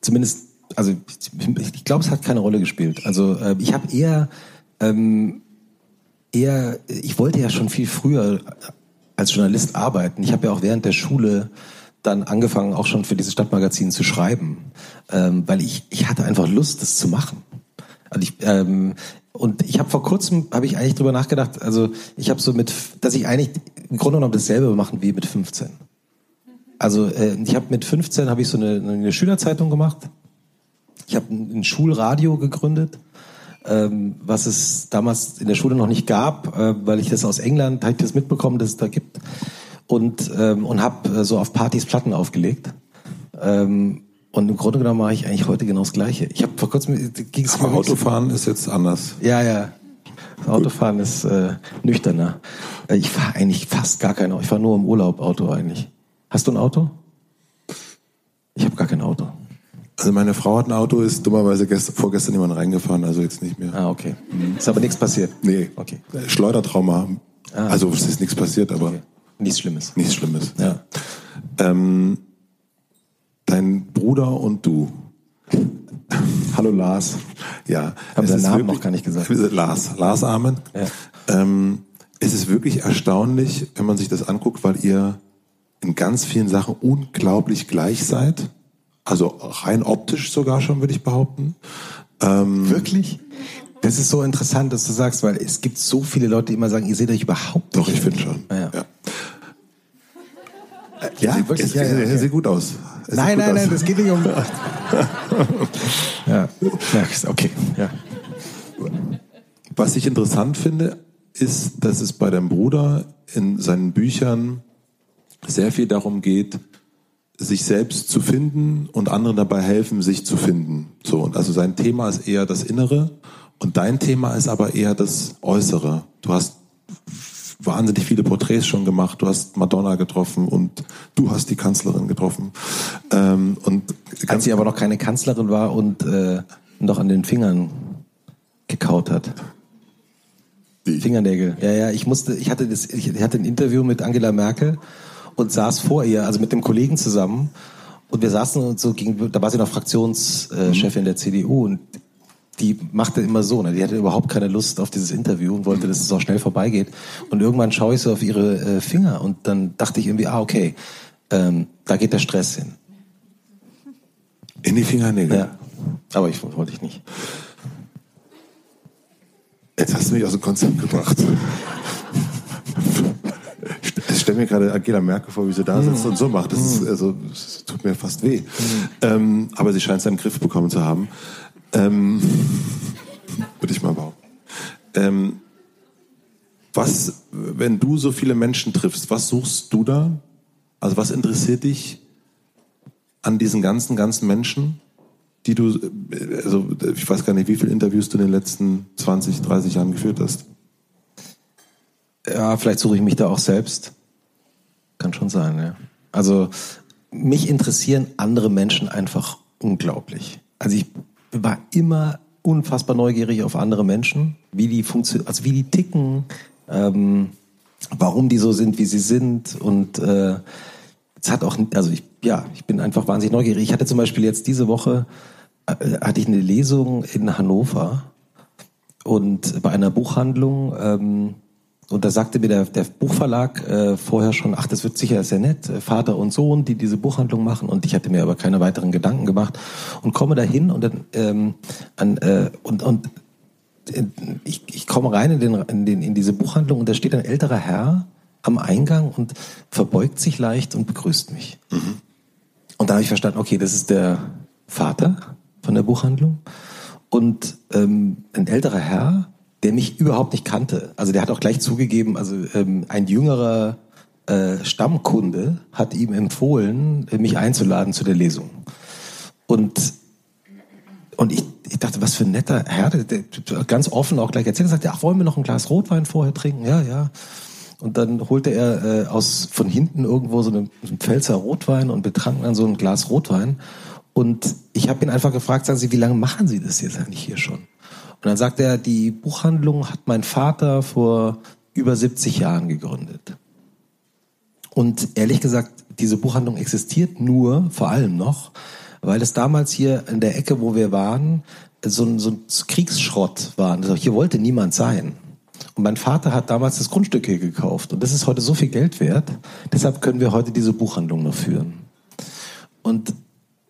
zumindest, also ich, ich glaube, es hat keine Rolle gespielt. Also äh, ich habe eher, ähm, eher, ich wollte ja schon viel früher als Journalist arbeiten. Ich habe ja auch während der Schule dann angefangen, auch schon für dieses Stadtmagazin zu schreiben, ähm, weil ich, ich hatte einfach Lust, das zu machen. Also ich, ähm, und ich habe vor kurzem, habe ich eigentlich drüber nachgedacht, also ich habe so mit, dass ich eigentlich im Grunde genommen dasselbe machen wie mit 15. Also äh, ich habe mit 15 habe ich so eine, eine Schülerzeitung gemacht Ich habe ein Schulradio gegründet, ähm, was es damals in der Schule noch nicht gab, äh, weil ich das aus England, habe ich das mitbekommen, dass es da gibt. Und, ähm, und habe äh, so auf Partys Platten aufgelegt. Ähm, und im Grunde genommen mache ich eigentlich heute genau das Gleiche. Ich habe vor kurzem ging's Aber Autofahren ist jetzt anders. Ja, ja. Das Autofahren ist äh, nüchterner. Äh, ich fahre eigentlich fast gar kein Auto. Ich fahre nur im Urlaub Auto eigentlich. Hast du ein Auto? Ich habe gar kein Auto. Also meine Frau hat ein Auto, ist dummerweise gestern, vorgestern jemand reingefahren, also jetzt nicht mehr. Ah, okay. Mhm. Ist aber nichts passiert? Nee. Okay. Schleudertrauma. Ah. Also es ist nichts passiert, aber... Okay. Nichts Schlimmes. Nichts Schlimmes. Ja. Ähm, dein Bruder und du. Hallo Lars. Ja. Haben deinen Namen wirklich, noch gar nicht gesagt. Lars. Lars Armen. Ja. Ähm, es ist wirklich erstaunlich, wenn man sich das anguckt, weil ihr in ganz vielen Sachen unglaublich gleich seid. Also rein optisch sogar schon, würde ich behaupten. Ähm, wirklich? Das ist so interessant, dass du sagst, weil es gibt so viele Leute, die immer sagen, ihr seht euch überhaupt nicht. Doch, ich finde schon. Ja. ja. Ja, sieht wirklich, es, ja, ja, sieht gut aus. Es nein, nein, aus. nein, das geht nicht um. ja, okay. Ja. Was ich interessant finde, ist, dass es bei deinem Bruder in seinen Büchern sehr viel darum geht, sich selbst zu finden und anderen dabei helfen, sich zu finden. So und also sein Thema ist eher das Innere und dein Thema ist aber eher das Äußere. Du hast wahnsinnig viele Porträts schon gemacht. Du hast Madonna getroffen und du hast die Kanzlerin getroffen. Ähm, und Als sie aber noch keine Kanzlerin war und äh, noch an den Fingern gekaut hat. Die. Fingernägel. Ja, ja. Ich musste, ich hatte das, ich hatte ein Interview mit Angela Merkel und saß vor ihr, also mit dem Kollegen zusammen. Und wir saßen und so gegen, da war sie noch Fraktionschefin mhm. der CDU und die machte immer so, ne? die hatte überhaupt keine Lust auf dieses Interview und wollte, dass es auch schnell vorbeigeht. Und irgendwann schaue ich so auf ihre äh, Finger und dann dachte ich irgendwie, ah, okay, ähm, da geht der Stress hin. In die Fingernägel? Ja, aber ich wollte ich nicht. Jetzt hast du mich aus dem Konzept gebracht. Ich stelle mir gerade Angela Merkel vor, wie sie da sitzt mm. und so macht. Das, ist, also, das tut mir fast weh. Mm. Ähm, aber sie scheint es den Griff bekommen zu haben. Ähm, würde ich mal behaupten. Ähm, was, wenn du so viele Menschen triffst, was suchst du da? Also was interessiert dich an diesen ganzen, ganzen Menschen, die du, also ich weiß gar nicht, wie viele Interviews du in den letzten 20, 30 Jahren geführt hast? Ja, vielleicht suche ich mich da auch selbst. Kann schon sein, ja. Also mich interessieren andere Menschen einfach unglaublich. Also ich war immer unfassbar neugierig auf andere Menschen, wie die funktionieren, also wie die ticken, ähm, warum die so sind, wie sie sind und äh, es hat auch, also ich, ja, ich bin einfach wahnsinnig neugierig. Ich hatte zum Beispiel jetzt diese Woche äh, hatte ich eine Lesung in Hannover und bei einer Buchhandlung ähm, und da sagte mir der, der Buchverlag äh, vorher schon, ach, das wird sicher sehr nett, äh, Vater und Sohn, die diese Buchhandlung machen. Und ich hatte mir aber keine weiteren Gedanken gemacht und komme dahin und dann ähm, an, äh, und und äh, ich, ich komme rein in, den, in, den, in diese Buchhandlung und da steht ein älterer Herr am Eingang und verbeugt sich leicht und begrüßt mich. Mhm. Und da habe ich verstanden, okay, das ist der Vater von der Buchhandlung und ähm, ein älterer Herr der mich überhaupt nicht kannte. Also der hat auch gleich zugegeben, also ähm, ein jüngerer äh, Stammkunde hat ihm empfohlen, mich einzuladen zu der Lesung. Und und ich, ich dachte, was für ein netter Herr, der, der ganz offen auch gleich erzählt, er sagte, ach, wollen wir noch ein Glas Rotwein vorher trinken? Ja, ja. Und dann holte er äh, aus von hinten irgendwo so einen, so einen Pfälzer Rotwein und betranken dann so ein Glas Rotwein. Und ich habe ihn einfach gefragt, sagen Sie, wie lange machen Sie das jetzt eigentlich hier schon? Und dann sagt er, die Buchhandlung hat mein Vater vor über 70 Jahren gegründet. Und ehrlich gesagt, diese Buchhandlung existiert nur, vor allem noch, weil es damals hier in der Ecke, wo wir waren, so ein, so ein Kriegsschrott war. Also hier wollte niemand sein. Und mein Vater hat damals das Grundstück hier gekauft. Und das ist heute so viel Geld wert. Deshalb können wir heute diese Buchhandlung noch führen. Und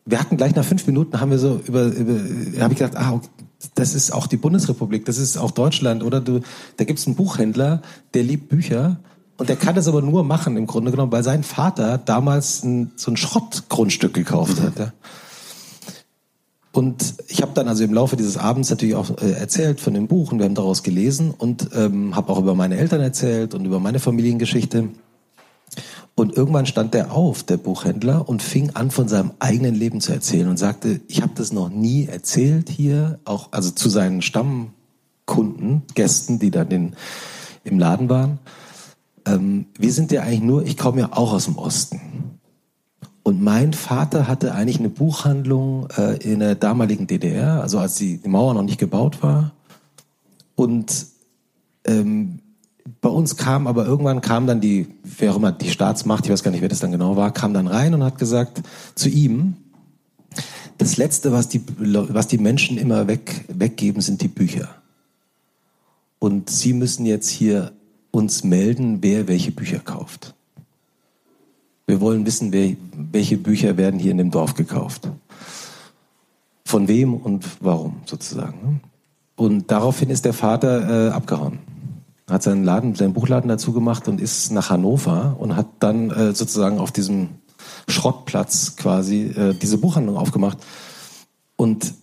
wir hatten gleich nach fünf Minuten haben wir so über, über habe ich gedacht, ah, das ist auch die Bundesrepublik, das ist auch Deutschland, oder? Du, da gibt's einen Buchhändler, der liebt Bücher und der kann das aber nur machen, im Grunde genommen, weil sein Vater damals ein, so ein Schrottgrundstück gekauft hat. Ja? Und ich habe dann also im Laufe dieses Abends natürlich auch äh, erzählt von dem Buch und wir haben daraus gelesen und ähm, habe auch über meine Eltern erzählt und über meine Familiengeschichte. Und irgendwann stand der auf, der Buchhändler, und fing an, von seinem eigenen Leben zu erzählen und sagte, ich habe das noch nie erzählt hier, auch also zu seinen Stammkunden, Gästen, die dann in, im Laden waren. Ähm, wir sind ja eigentlich nur, ich komme ja auch aus dem Osten. Und mein Vater hatte eigentlich eine Buchhandlung äh, in der damaligen DDR, also als die, Mauer noch nicht gebaut war. Und ähm, bei uns kam aber irgendwann kam dann die, wer auch immer, die Staatsmacht, ich weiß gar nicht, wer das dann genau war, kam dann rein und hat gesagt zu ihm, das Letzte, was die, was die Menschen immer weg, weggeben, sind die Bücher. Und Sie müssen jetzt hier uns melden, wer welche Bücher kauft. Wir wollen wissen, wer, welche Bücher werden hier in dem Dorf gekauft. Von wem und warum sozusagen. Und daraufhin ist der Vater äh, abgehauen. Hat seinen Laden, seinen Buchladen dazu gemacht und ist nach Hannover und hat dann äh, sozusagen auf diesem Schrottplatz quasi äh, diese Buchhandlung aufgemacht. Und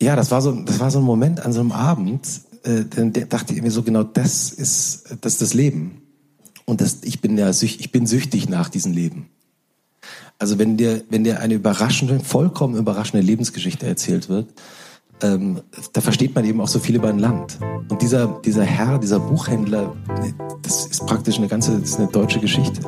ja, das war so, das war so ein Moment an so einem Abend, äh, dann dachte ich mir so genau, das ist, das ist das Leben. Und das, ich bin ja süchtig, ich bin süchtig nach diesem Leben. Also wenn dir, wenn dir eine überraschende, vollkommen überraschende Lebensgeschichte erzählt wird, ähm, da versteht man eben auch so viel über ein Land. Und dieser, dieser Herr, dieser Buchhändler, das ist praktisch eine ganze, das ist eine deutsche Geschichte.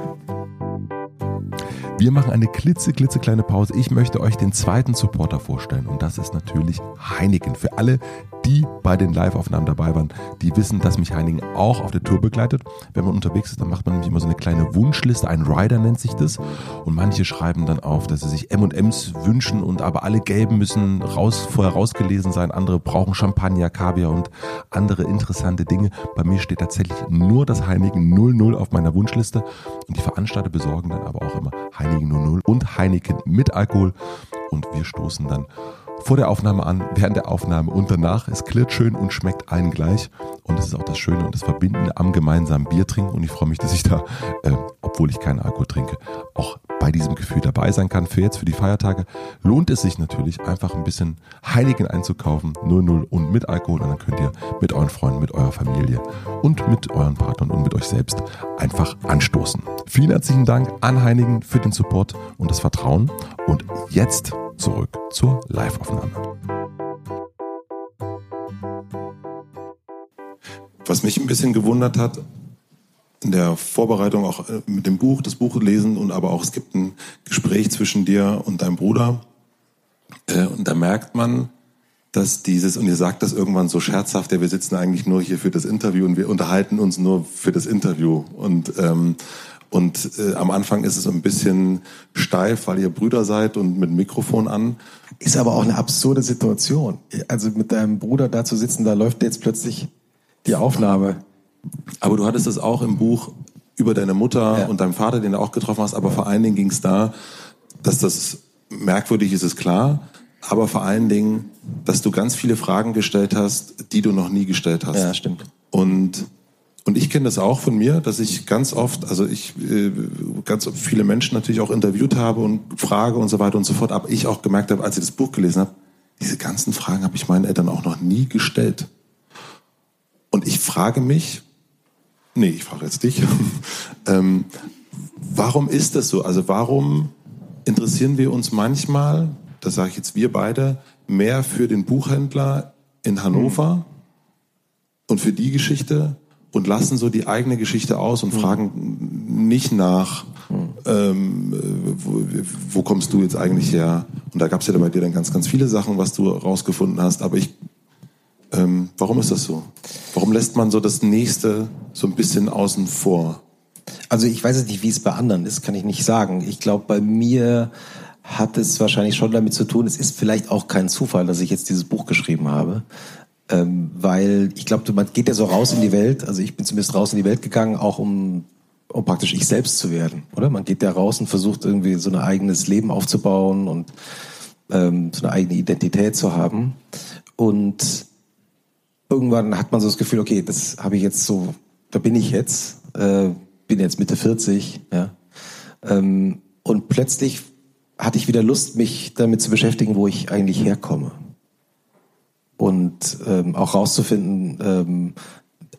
Wir machen eine klitze, klitzekleine Pause. Ich möchte euch den zweiten Supporter vorstellen und das ist natürlich Heineken. Für alle, die bei den Live-Aufnahmen dabei waren, die wissen, dass mich Heineken auch auf der Tour begleitet. Wenn man unterwegs ist, dann macht man nämlich immer so eine kleine Wunschliste, ein Rider nennt sich das. Und manche schreiben dann auf, dass sie sich M&M's wünschen und aber alle gelben müssen raus, vorher rausgelesen sein. Andere brauchen Champagner, Kaviar und andere interessante Dinge. Bei mir steht tatsächlich nur das Heineken 00 auf meiner Wunschliste. Und die Veranstalter besorgen dann aber auch immer Heineken 00 und Heineken mit Alkohol. Und wir stoßen dann vor der Aufnahme an, während der Aufnahme und danach. Es klirrt schön und schmeckt allen gleich. Und das ist auch das Schöne und das Verbindende am gemeinsamen Bier trinken. Und ich freue mich, dass ich da, äh, obwohl ich keinen Alkohol trinke, auch bei diesem Gefühl dabei sein kann. Für jetzt, für die Feiertage, lohnt es sich natürlich, einfach ein bisschen Heiligen einzukaufen. 00 und mit Alkohol. Und dann könnt ihr mit euren Freunden, mit eurer Familie und mit euren Partnern und mit euch selbst einfach anstoßen. Vielen herzlichen Dank an Heinigen für den Support und das Vertrauen. Und jetzt zurück zur Live-Aufnahme. Was mich ein bisschen gewundert hat, in der Vorbereitung auch äh, mit dem Buch, das Buch lesen und aber auch es gibt ein Gespräch zwischen dir und deinem Bruder. Äh, und da merkt man, dass dieses, und ihr sagt das irgendwann so scherzhaft, ja, wir sitzen eigentlich nur hier für das Interview und wir unterhalten uns nur für das Interview. Und ähm, und äh, am Anfang ist es ein bisschen steif, weil ihr Brüder seid und mit Mikrofon an. Ist aber auch eine absurde Situation. Also mit deinem Bruder da zu sitzen, da läuft jetzt plötzlich die Aufnahme. Aber du hattest es auch im Buch über deine Mutter ja. und deinen Vater, den du auch getroffen hast. Aber vor allen Dingen ging es da, dass das merkwürdig ist, ist klar. Aber vor allen Dingen, dass du ganz viele Fragen gestellt hast, die du noch nie gestellt hast. Ja, stimmt. Und und ich kenne das auch von mir, dass ich ganz oft, also ich äh, ganz viele Menschen natürlich auch interviewt habe und frage und so weiter und so fort, aber ich auch gemerkt habe, als ich das Buch gelesen habe, diese ganzen Fragen habe ich meinen Eltern auch noch nie gestellt. Und ich frage mich, nee, ich frage jetzt dich, ähm, warum ist das so? Also warum interessieren wir uns manchmal, das sage ich jetzt wir beide, mehr für den Buchhändler in Hannover mhm. und für die Geschichte und lassen so die eigene Geschichte aus und mhm. fragen nicht nach, mhm. ähm, wo, wo, kommst du jetzt eigentlich her? Und da gab es ja bei dir dann ganz, ganz viele Sachen, was du rausgefunden hast. Aber ich, ähm, warum ist das so? Warum lässt man so das Nächste so ein bisschen außen vor? Also ich weiß jetzt nicht, wie es bei anderen ist, kann ich nicht sagen. Ich glaube, bei mir hat es wahrscheinlich schon damit zu tun, es ist vielleicht auch kein Zufall, dass ich jetzt dieses Buch geschrieben habe. Ähm, weil ich glaube, man geht ja so raus in die Welt, also ich bin zumindest raus in die Welt gegangen, auch um, um praktisch ich selbst zu werden, oder? Man geht ja raus und versucht irgendwie so ein eigenes Leben aufzubauen und ähm, so eine eigene Identität zu haben. Und irgendwann hat man so das Gefühl, okay, das habe ich jetzt so, da bin ich jetzt, äh, bin jetzt Mitte 40, ja. Ähm, und plötzlich hatte ich wieder Lust, mich damit zu beschäftigen, wo ich eigentlich herkomme. Und ähm, auch rauszufinden, ähm,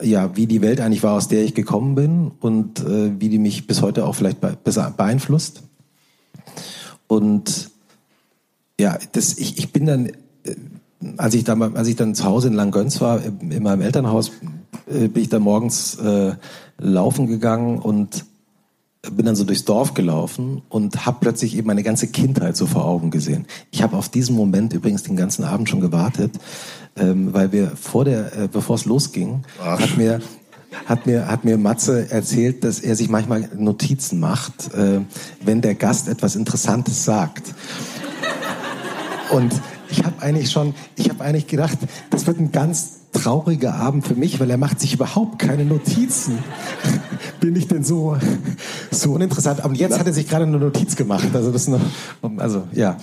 ja, wie die Welt eigentlich war, aus der ich gekommen bin und äh, wie die mich bis heute auch vielleicht beeinflusst. Und ja, das, ich, ich bin dann, äh, als ich dann, als ich dann zu Hause in Langgöns war, in meinem Elternhaus, äh, bin ich dann morgens äh, laufen gegangen und bin dann so durchs Dorf gelaufen und habe plötzlich eben meine ganze Kindheit so vor Augen gesehen. Ich habe auf diesen Moment übrigens den ganzen Abend schon gewartet, ähm, weil wir vor der, äh, bevor es losging, Ach. hat mir hat mir hat mir Matze erzählt, dass er sich manchmal Notizen macht, äh, wenn der Gast etwas Interessantes sagt. Und ich habe eigentlich schon, ich habe eigentlich gedacht, das wird ein ganz trauriger Abend für mich, weil er macht sich überhaupt keine Notizen. Bin ich denn so so uninteressant? Aber jetzt hat er sich gerade eine Notiz gemacht. Also das noch, also ja,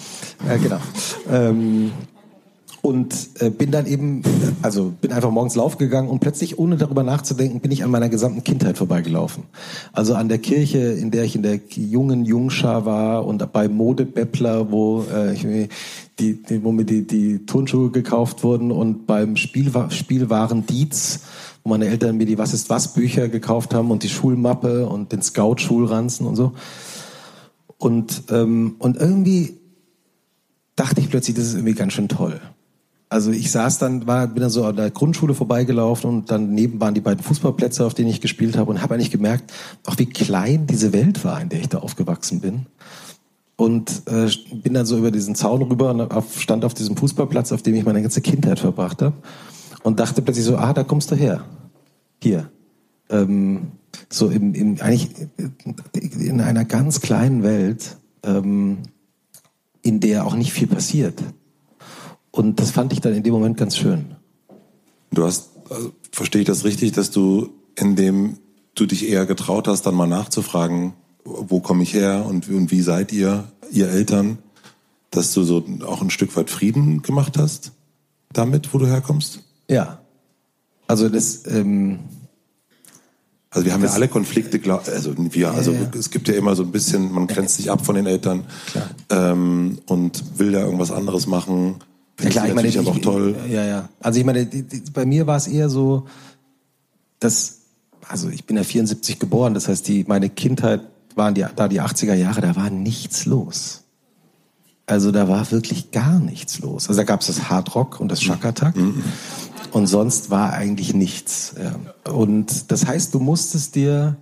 äh, genau. Ähm, und äh, bin dann eben, also bin einfach morgens Lauf gegangen und plötzlich, ohne darüber nachzudenken, bin ich an meiner gesamten Kindheit vorbeigelaufen. Also an der Kirche, in der ich in der jungen Jungschar war und bei Modebeppler, wo äh, ich die, die, wo mir die, die Turnschuhe gekauft wurden und beim Spiel, Spielwaren Dietz, wo meine Eltern mir die Was ist was Bücher gekauft haben und die Schulmappe und den Scout-Schulranzen und so. Und, ähm, und irgendwie dachte ich plötzlich, das ist irgendwie ganz schön toll. Also ich saß dann, war, bin dann so an der Grundschule vorbeigelaufen und dann neben waren die beiden Fußballplätze, auf denen ich gespielt habe und habe eigentlich gemerkt, auch wie klein diese Welt war, in der ich da aufgewachsen bin. Und äh, bin dann so über diesen Zaun rüber und auf, stand auf diesem Fußballplatz, auf dem ich meine ganze Kindheit verbracht habe und dachte plötzlich so, ah, da kommst du her. Hier. Ähm, so im, im, eigentlich in einer ganz kleinen Welt, ähm, in der auch nicht viel passiert. Und das fand ich dann in dem Moment ganz schön. Du hast, also, verstehe ich das richtig, dass du, indem du dich eher getraut hast, dann mal nachzufragen, wo komme ich her und, und wie seid ihr, ihr Eltern, dass du so auch ein Stück weit Frieden gemacht hast damit, wo du herkommst? Ja. Also das, ähm, also wir haben das, ja alle Konflikte, also wir, also ja. es gibt ja immer so ein bisschen, man grenzt sich ab von den Eltern ähm, und will ja irgendwas anderes machen ja, klar, ich meine, ich, auch toll. Ja, ja. Also ich meine, die, die, bei mir war es eher so, dass, also ich bin ja 74 geboren, das heißt, die, meine Kindheit waren die, da die 80er Jahre, da war nichts los. Also da war wirklich gar nichts los. Also da gab es das Hardrock und das Shakatak. Mhm. Und sonst war eigentlich nichts. Und das heißt, du musstest dir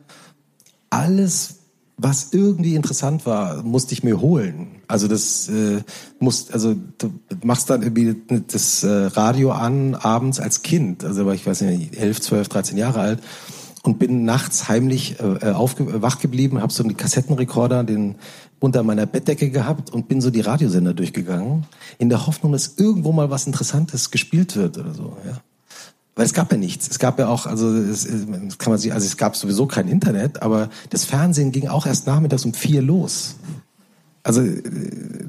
alles was irgendwie interessant war, musste ich mir holen. Also das äh, musst, also du machst dann irgendwie das äh, Radio an abends als Kind, also war ich weiß nicht, 11, 12, 13 Jahre alt und bin nachts heimlich äh, aufge wach geblieben, habe so einen Kassettenrekorder den unter meiner Bettdecke gehabt und bin so die Radiosender durchgegangen in der Hoffnung, dass irgendwo mal was Interessantes gespielt wird oder so. Ja. Weil es gab ja nichts. Es gab ja auch, also es, kann man sich, also es gab sowieso kein Internet, aber das Fernsehen ging auch erst nachmittags um vier los. Also äh,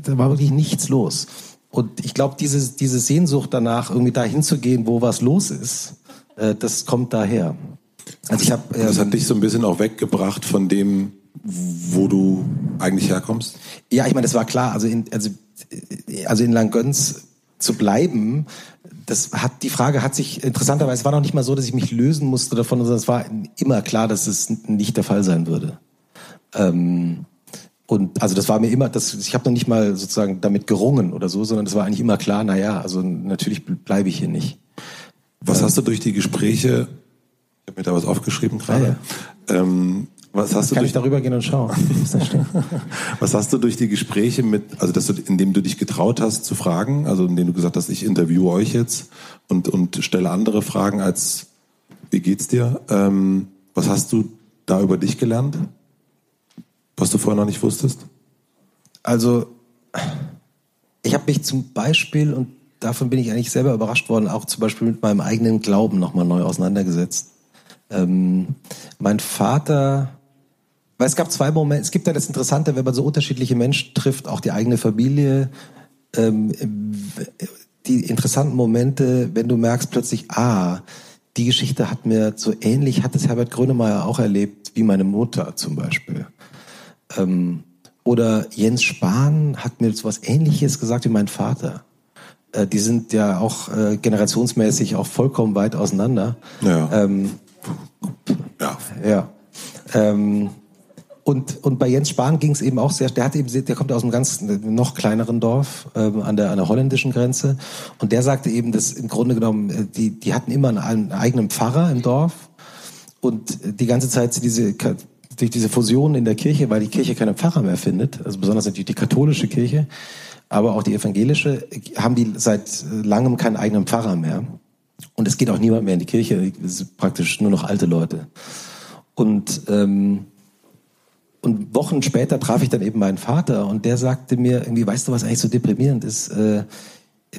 da war wirklich nichts los. Und ich glaube, diese, diese Sehnsucht danach, irgendwie da hinzugehen, wo was los ist, äh, das kommt daher. Also ich habe. Ähm, das hat dich so ein bisschen auch weggebracht von dem, wo du eigentlich herkommst? Ja, ich meine, das war klar. Also in, also, äh, also in Langgöns zu bleiben, das hat, die Frage hat sich interessanterweise, es war noch nicht mal so, dass ich mich lösen musste davon, sondern es war immer klar, dass es nicht der Fall sein würde. Ähm, und also das war mir immer, das, ich habe noch nicht mal sozusagen damit gerungen oder so, sondern es war eigentlich immer klar, na ja, also natürlich bleibe ich hier nicht. Was ähm, hast du durch die Gespräche, habe mir da was aufgeschrieben gerade, ja, ja. Ähm, was hast du Kann ich darüber gehen und schauen. was hast du durch die Gespräche mit, also dass du, indem du dich getraut hast zu fragen, also indem du gesagt hast, ich interviewe euch jetzt und, und stelle andere Fragen als wie geht's dir? Ähm, was hast du da über dich gelernt? Was du vorher noch nicht wusstest? Also, ich habe mich zum Beispiel, und davon bin ich eigentlich selber überrascht worden, auch zum Beispiel mit meinem eigenen Glauben nochmal neu auseinandergesetzt. Ähm, mein Vater weil es gab zwei Momente, es gibt ja das Interessante, wenn man so unterschiedliche Menschen trifft, auch die eigene Familie, ähm, die interessanten Momente, wenn du merkst plötzlich, ah, die Geschichte hat mir so ähnlich, hat es Herbert Grönemeyer auch erlebt, wie meine Mutter zum Beispiel. Ähm, oder Jens Spahn hat mir so was Ähnliches gesagt wie mein Vater. äh, die sind ja auch äh, generationsmäßig auch vollkommen weit auseinander. Ja. Ähm, ja. ja. Ähm, und, und bei Jens Spahn ging es eben auch sehr, der hat eben, der kommt aus einem ganz noch kleineren Dorf ähm, an, der, an der holländischen Grenze. Und der sagte eben, dass im Grunde genommen, äh, die, die hatten immer einen, einen eigenen Pfarrer im Dorf. Und die ganze Zeit diese, durch diese Fusion in der Kirche, weil die Kirche keine Pfarrer mehr findet, also besonders natürlich die katholische Kirche, aber auch die evangelische, haben die seit langem keinen eigenen Pfarrer mehr. Und es geht auch niemand mehr in die Kirche, es sind praktisch nur noch alte Leute. Und ähm, und Wochen später traf ich dann eben meinen Vater und der sagte mir irgendwie, weißt du, was eigentlich so deprimierend ist? Äh,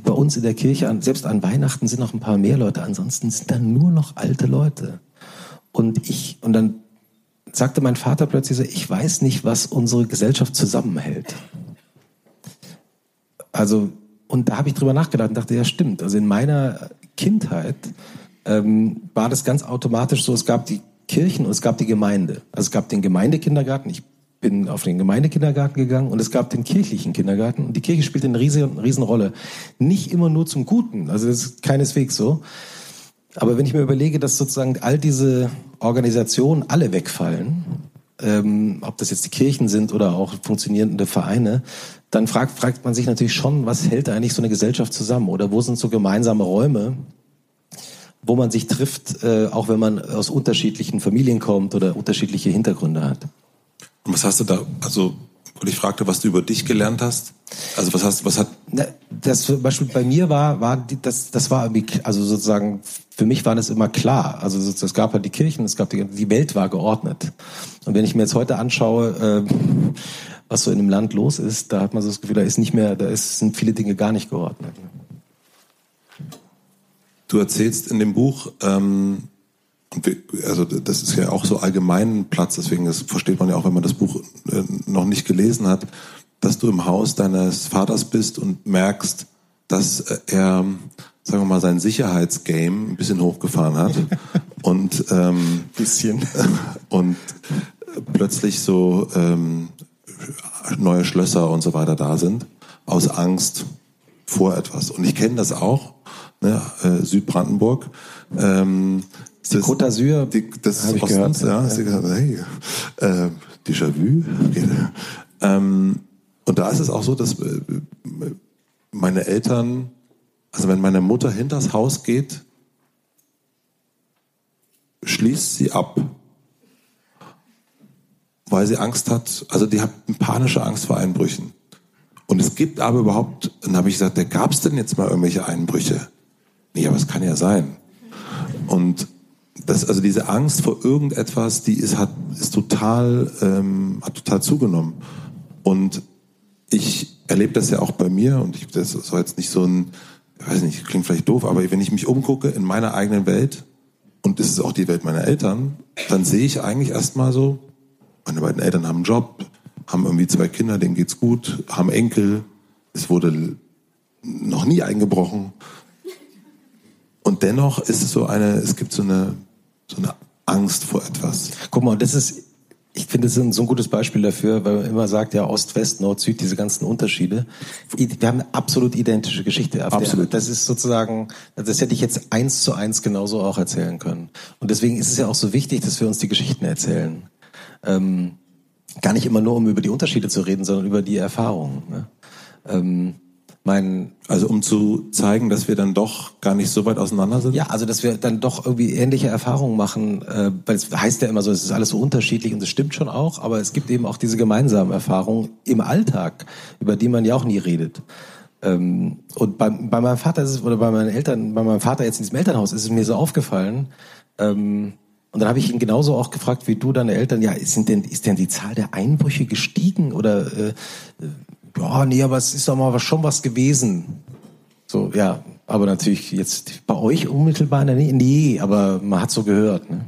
bei uns in der Kirche, an, selbst an Weihnachten sind noch ein paar mehr Leute, ansonsten sind da nur noch alte Leute. Und ich, und dann sagte mein Vater plötzlich so, ich weiß nicht, was unsere Gesellschaft zusammenhält. Also, und da habe ich drüber nachgedacht und dachte, ja stimmt. Also in meiner Kindheit ähm, war das ganz automatisch so, es gab die Kirchen und es gab die Gemeinde. Also es gab den Gemeindekindergarten. Ich bin auf den Gemeindekindergarten gegangen und es gab den kirchlichen Kindergarten und die Kirche spielt eine riesen, riesen Rolle. Nicht immer nur zum Guten, also das ist keineswegs so. Aber wenn ich mir überlege, dass sozusagen all diese Organisationen alle wegfallen, ähm, ob das jetzt die Kirchen sind oder auch funktionierende Vereine, dann fragt, fragt man sich natürlich schon, was hält eigentlich so eine Gesellschaft zusammen? Oder wo sind so gemeinsame Räume, wo man sich trifft, äh, auch wenn man aus unterschiedlichen Familien kommt oder unterschiedliche Hintergründe hat. Und was hast du da, also, und ich fragte, was du über dich gelernt hast? Also was hast, was hat? Das zum Beispiel bei mir war, war das, das war irgendwie, also sozusagen, für mich war das immer klar. Also es gab halt die Kirchen, es gab die, die Welt war geordnet. Und wenn ich mir jetzt heute anschaue, äh, was so in dem Land los ist, da hat man so das Gefühl, da ist nicht mehr, da ist, sind viele Dinge gar nicht geordnet. Du erzählst in dem Buch, ähm, also das ist ja auch so allgemein Platz, deswegen das versteht man ja auch, wenn man das Buch äh, noch nicht gelesen hat, dass du im Haus deines Vaters bist und merkst, dass er, sagen wir mal, sein Sicherheitsgame ein bisschen hochgefahren hat und ähm, bisschen und plötzlich so ähm, neue Schlösser und so weiter da sind aus Angst vor etwas. Und ich kenne das auch ne, äh, Südbrandenburg. Ähm, die Côte d'Azur, das ist Ostens, gehört, ja. ja. Gesagt, hey, äh, Déjà-vu. Okay. Ähm, und da ist es auch so, dass äh, meine Eltern, also wenn meine Mutter hinters Haus geht, schließt sie ab, weil sie Angst hat, also die hat panische Angst vor Einbrüchen. Und es gibt aber überhaupt, dann habe ich gesagt, da gab es denn jetzt mal irgendwelche Einbrüche? Nee, aber es kann ja sein. Und das, also diese Angst vor irgendetwas, die ist, hat, ist total, ähm, hat total zugenommen. Und ich erlebe das ja auch bei mir und ich, das soll jetzt nicht so ein, ich weiß nicht, klingt vielleicht doof, aber wenn ich mich umgucke in meiner eigenen Welt und das ist auch die Welt meiner Eltern, dann sehe ich eigentlich erstmal so, meine beiden Eltern haben einen Job, haben irgendwie zwei Kinder, denen geht's gut, haben Enkel, es wurde noch nie eingebrochen und dennoch ist es so eine, es gibt so eine, so eine Angst vor etwas. Guck mal, das ist, ich finde, das ist so ein gutes Beispiel dafür, weil man immer sagt, ja, Ost, West, Nord, Süd, diese ganzen Unterschiede. Wir haben eine absolut identische Geschichte. Absolut. Das ist sozusagen, das hätte ich jetzt eins zu eins genauso auch erzählen können. Und deswegen ist es ja auch so wichtig, dass wir uns die Geschichten erzählen. Ähm, gar nicht immer nur, um über die Unterschiede zu reden, sondern über die Erfahrungen. Ne? Ähm, mein also um zu zeigen, dass wir dann doch gar nicht so weit auseinander sind? Ja, also dass wir dann doch irgendwie ähnliche Erfahrungen machen, äh, weil es heißt ja immer so, es ist alles so unterschiedlich und das stimmt schon auch, aber es gibt eben auch diese gemeinsamen Erfahrungen im Alltag, über die man ja auch nie redet. Ähm, und bei, bei meinem Vater ist es, oder bei meinen Eltern, bei meinem Vater jetzt in diesem Elternhaus ist es mir so aufgefallen, ähm, und dann habe ich ihn genauso auch gefragt wie du, deine Eltern, ja, sind denn, ist denn die Zahl der Einbrüche gestiegen oder äh, ja, nee, aber es ist doch mal schon was gewesen. So, ja, aber natürlich jetzt bei euch unmittelbar, nee, nee aber man hat so gehört. Ne?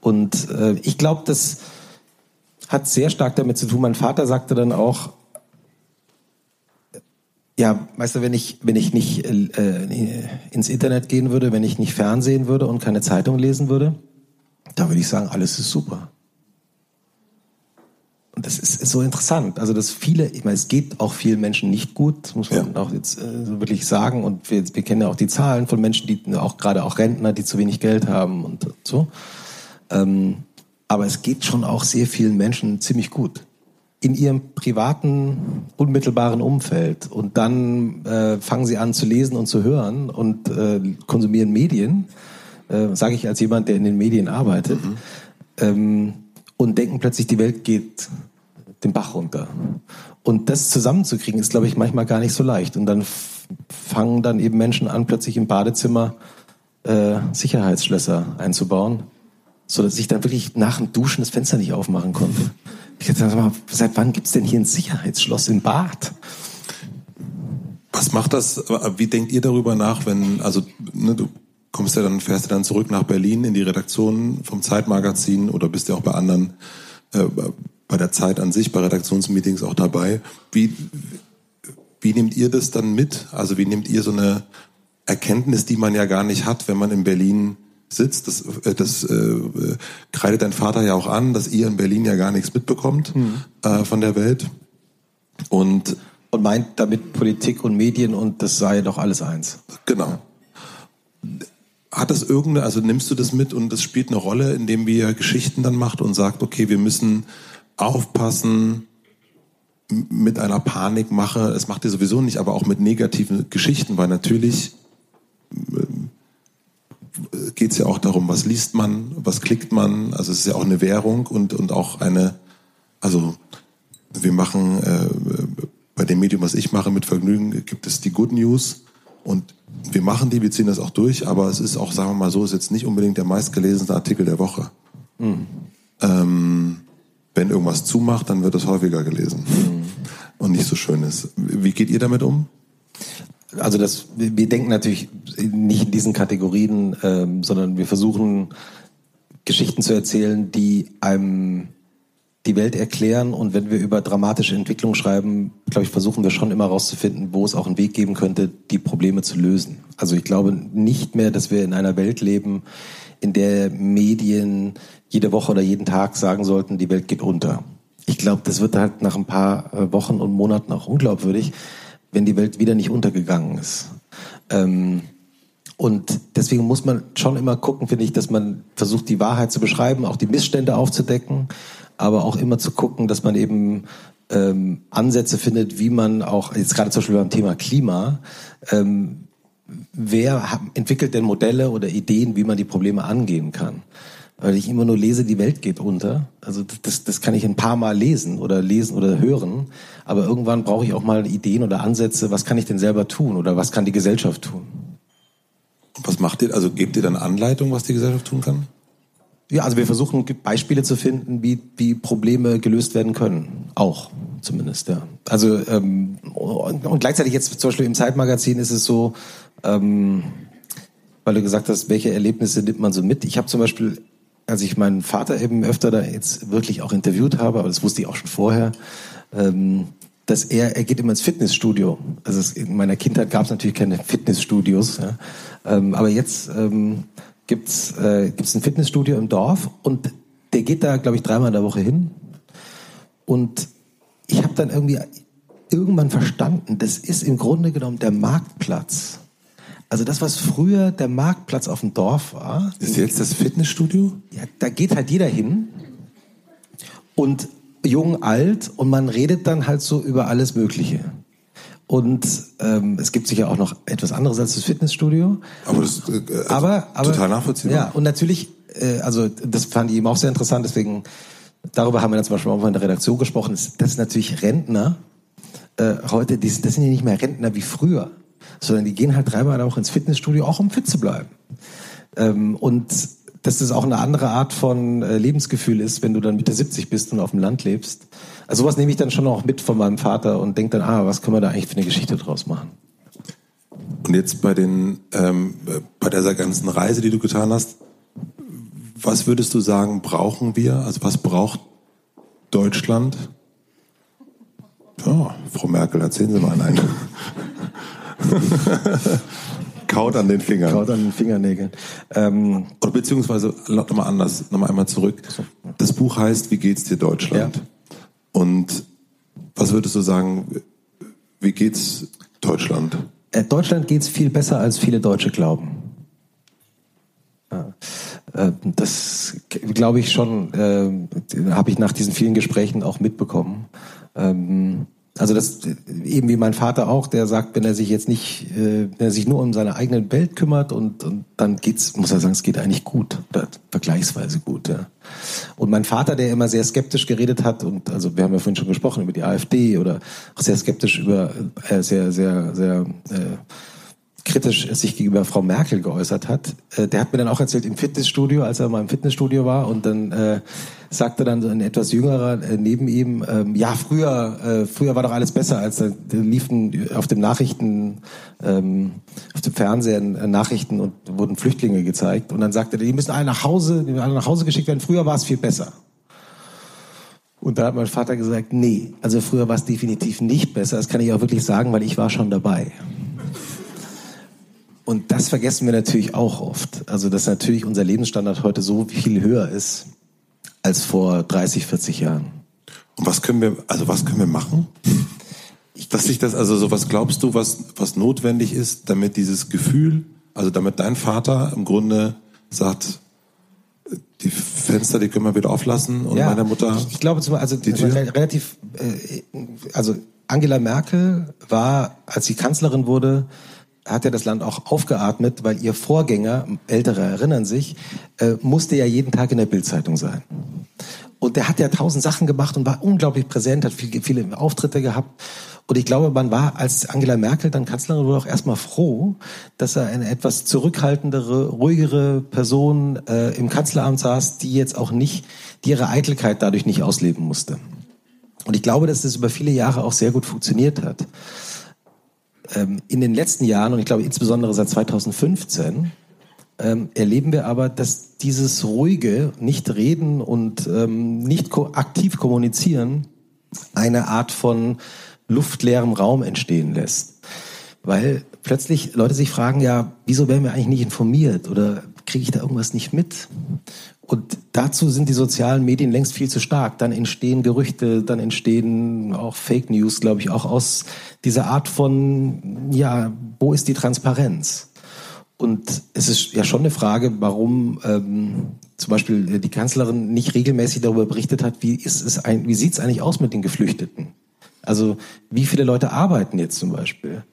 Und äh, ich glaube, das hat sehr stark damit zu tun. Mein Vater sagte dann auch, ja, weißt du, wenn ich, wenn ich nicht äh, ins Internet gehen würde, wenn ich nicht Fernsehen würde und keine Zeitung lesen würde, dann würde ich sagen, alles ist super. das ist, ist so interessant. Also dass viele, ich meine, es geht auch vielen Menschen nicht gut, muss man ja. auch jetzt äh, so wirklich sagen. Und wir, wir kennen ja auch die Zahlen von Menschen, die auch gerade auch Rentner, die zu wenig Geld haben und so. Ähm, aber es geht schon auch sehr vielen Menschen ziemlich gut in ihrem privaten, unmittelbaren Umfeld. Und dann äh, fangen sie an zu lesen und zu hören und äh, konsumieren Medien, äh, sage ich als jemand, der in den Medien arbeitet, mhm. ähm, und denken plötzlich, die Welt geht den Bach runter. Und das zusammenzukriegen, ist, glaube ich, manchmal gar nicht so leicht. Und dann fangen dann eben Menschen an, plötzlich im Badezimmer äh, Sicherheitsschlösser einzubauen, so dass ich dann wirklich nach dem Duschen das Fenster nicht aufmachen konnte. Ich dachte, mal, seit wann gibt's denn hier ein Sicherheitsschloss im Bad? Was macht das? Wie denkt ihr darüber nach, wenn, also ne, du kommst ja dann, fährst du dann zurück nach Berlin in die Redaktion vom Zeitmagazin oder bist ja auch bei anderen, äh, bei der Zeit an sich, bei Redaktionsmeetings auch dabei. Wie, wie nehmt ihr das dann mit? Also wie nehmt ihr so eine Erkenntnis, die man ja gar nicht hat, wenn man in Berlin sitzt? Das, äh, das äh, kreidet dein Vater ja auch an, dass ihr in Berlin ja gar nichts mitbekommt mhm. äh, von der Welt. Und, und meint damit Politik und Medien und das sei doch alles eins. Genau hat das irgendeine, also nimmst du das mit und das spielt eine Rolle, indem wir Geschichten dann macht und sagt, okay, wir müssen aufpassen mit einer Panikmache, es macht ihr sowieso nicht, aber auch mit negativen Geschichten, weil natürlich äh, geht es ja auch darum, was liest man, was klickt man, also es ist ja auch eine Währung und, und auch eine, also wir machen äh, bei dem Medium, was ich mache mit Vergnügen, gibt es die Good News und wir machen die, wir ziehen das auch durch, aber es ist auch, sagen wir mal so, ist jetzt nicht unbedingt der meistgelesene Artikel der Woche. Mhm. Ähm, wenn irgendwas zumacht, dann wird es häufiger gelesen mhm. und nicht so schön ist. Wie geht ihr damit um? Also das, wir denken natürlich nicht in diesen Kategorien, ähm, sondern wir versuchen Geschichten zu erzählen, die einem die Welt erklären und wenn wir über dramatische Entwicklungen schreiben, glaube ich, versuchen wir schon immer herauszufinden, wo es auch einen Weg geben könnte, die Probleme zu lösen. Also ich glaube nicht mehr, dass wir in einer Welt leben, in der Medien jede Woche oder jeden Tag sagen sollten, die Welt geht unter. Ich glaube, das wird halt nach ein paar äh, Wochen und Monaten auch unglaubwürdig, wenn die Welt wieder nicht untergegangen ist. Ähm, und deswegen muss man schon immer gucken, finde ich, dass man versucht, die Wahrheit zu beschreiben, auch die Missstände aufzudecken aber auch immer zu gucken, dass man eben ähm, Ansätze findet, wie man auch, jetzt gerade zum Beispiel beim Thema Klima, ähm, wer entwickelt denn Modelle oder Ideen, wie man die Probleme angehen kann? Weil ich immer nur lese, die Welt geht unter. Also das, das kann ich ein paar Mal lesen oder lesen oder hören. Aber irgendwann brauche ich auch mal Ideen oder Ansätze, was kann ich denn selber tun oder was kann die Gesellschaft tun? Was macht ihr? Also gebt ihr dann Anleitung, was die Gesellschaft tun kann? Ja, also wir versuchen Beispiele zu finden, wie, wie Probleme gelöst werden können. Auch zumindest, ja. Also ähm, und, und gleichzeitig jetzt zum Beispiel im Zeitmagazin ist es so, ähm, weil du gesagt hast, welche Erlebnisse nimmt man so mit. Ich habe zum Beispiel, als ich meinen Vater eben öfter da jetzt wirklich auch interviewt habe, aber das wusste ich auch schon vorher, ähm, dass er, er geht immer ins Fitnessstudio. Also es, in meiner Kindheit gab es natürlich keine Fitnessstudios, ja. ähm, aber jetzt ähm, gibt's äh, gibt's ein Fitnessstudio im Dorf und der geht da, glaube ich, dreimal in der Woche hin. Und ich habe dann irgendwie irgendwann verstanden, das ist im Grunde genommen der Marktplatz. Also das, was früher der Marktplatz auf dem Dorf war. Ist jetzt das Fitnessstudio? Ja, da geht halt jeder hin. Und jung, alt und man redet dann halt so über alles Mögliche. Und ähm, es gibt sicher auch noch etwas anderes als das Fitnessstudio. Aber das äh, also aber, aber, total nachvollziehbar. Ja, und natürlich, äh, also das fand ich eben auch sehr interessant, deswegen, darüber haben wir dann zum Beispiel auch mal in der Redaktion gesprochen, das, das ist natürlich Rentner, äh, heute, die, das sind ja nicht mehr Rentner wie früher, sondern die gehen halt dreimal Woche ins Fitnessstudio, auch um fit zu bleiben. Ähm, und dass das auch eine andere Art von äh, Lebensgefühl ist, wenn du dann Mitte 70 bist und auf dem Land lebst. Also sowas nehme ich dann schon auch mit von meinem Vater und denke dann, ah, was können wir da eigentlich für eine Geschichte draus machen? Und jetzt bei den ähm, bei dieser ganzen Reise, die du getan hast, was würdest du sagen, brauchen wir? Also was braucht Deutschland? Ja, Frau Merkel, erzählen Sie mal einen. Kaut an den Fingern. Kaut an den Fingernägeln. Ähm, Oder beziehungsweise, nochmal anders, nochmal einmal zurück. Das Buch heißt Wie geht's dir Deutschland? Ja. Und was würdest du sagen, wie geht's Deutschland? Äh, Deutschland geht's viel besser, als viele Deutsche glauben. Ja. Äh, das glaube ich schon, äh, habe ich nach diesen vielen Gesprächen auch mitbekommen. Ähm, also das eben wie mein Vater auch, der sagt, wenn er sich jetzt nicht, äh, wenn er sich nur um seine eigene Welt kümmert und, und dann geht's, muss er sagen, es geht eigentlich gut vergleichsweise gut. Ja. Und mein Vater, der immer sehr skeptisch geredet hat und also wir haben ja vorhin schon gesprochen über die AfD oder auch sehr skeptisch über äh, sehr sehr sehr äh, kritisch sich gegenüber Frau Merkel geäußert hat. Äh, der hat mir dann auch erzählt im Fitnessstudio, als er mal im Fitnessstudio war und dann äh, sagte dann so ein etwas jüngerer äh, neben ihm, ähm, ja früher äh, früher war doch alles besser, als da liefen auf dem Nachrichten ähm, auf dem Fernsehen äh, Nachrichten und wurden Flüchtlinge gezeigt und dann sagte er, die müssen alle nach Hause, die müssen alle nach Hause geschickt werden. Früher war es viel besser. Und da hat mein Vater gesagt, nee, also früher war es definitiv nicht besser. Das kann ich auch wirklich sagen, weil ich war schon dabei. Und das vergessen wir natürlich auch oft. Also, dass natürlich unser Lebensstandard heute so viel höher ist als vor 30, 40 Jahren. Und was können wir, also was können wir machen? Dass sich das, also so was glaubst du, was, was notwendig ist, damit dieses Gefühl, also damit dein Vater im Grunde sagt, die Fenster, die können wir wieder auflassen und ja, meine Mutter. Ich, ich glaube, zum, also die Tür? relativ, äh, also Angela Merkel war, als sie Kanzlerin wurde, hat ja das Land auch aufgeatmet, weil ihr Vorgänger, ältere erinnern sich, äh, musste ja jeden Tag in der Bildzeitung sein. Und der hat ja tausend Sachen gemacht und war unglaublich präsent, hat viele, viele Auftritte gehabt. Und ich glaube, man war, als Angela Merkel dann Kanzlerin wurde, auch erstmal froh, dass er eine etwas zurückhaltendere, ruhigere Person äh, im Kanzleramt saß, die jetzt auch nicht, die ihre Eitelkeit dadurch nicht ausleben musste. Und ich glaube, dass das über viele Jahre auch sehr gut funktioniert hat in den letzten Jahren, und ich glaube insbesondere seit 2015, ähm, erleben wir aber, dass dieses ruhige, nicht reden und ähm, nicht aktiv kommunizieren eine Art von luftleerem Raum entstehen lässt. Weil plötzlich Leute sich fragen, ja, wieso werden wir eigentlich nicht informiert oder kriege ich da irgendwas nicht mit? Und dazu sind die sozialen Medien längst viel zu stark. Dann entstehen Gerüchte, dann entstehen auch Fake News, glaube ich, auch aus dieser Art von, ja, wo ist die Transparenz? Und es ist ja schon eine Frage, warum ähm, zum Beispiel die Kanzlerin nicht regelmäßig darüber berichtet hat, wie ist es ein, wie sieht es eigentlich aus mit den Geflüchteten? Also wie viele Leute arbeiten jetzt zum Beispiel?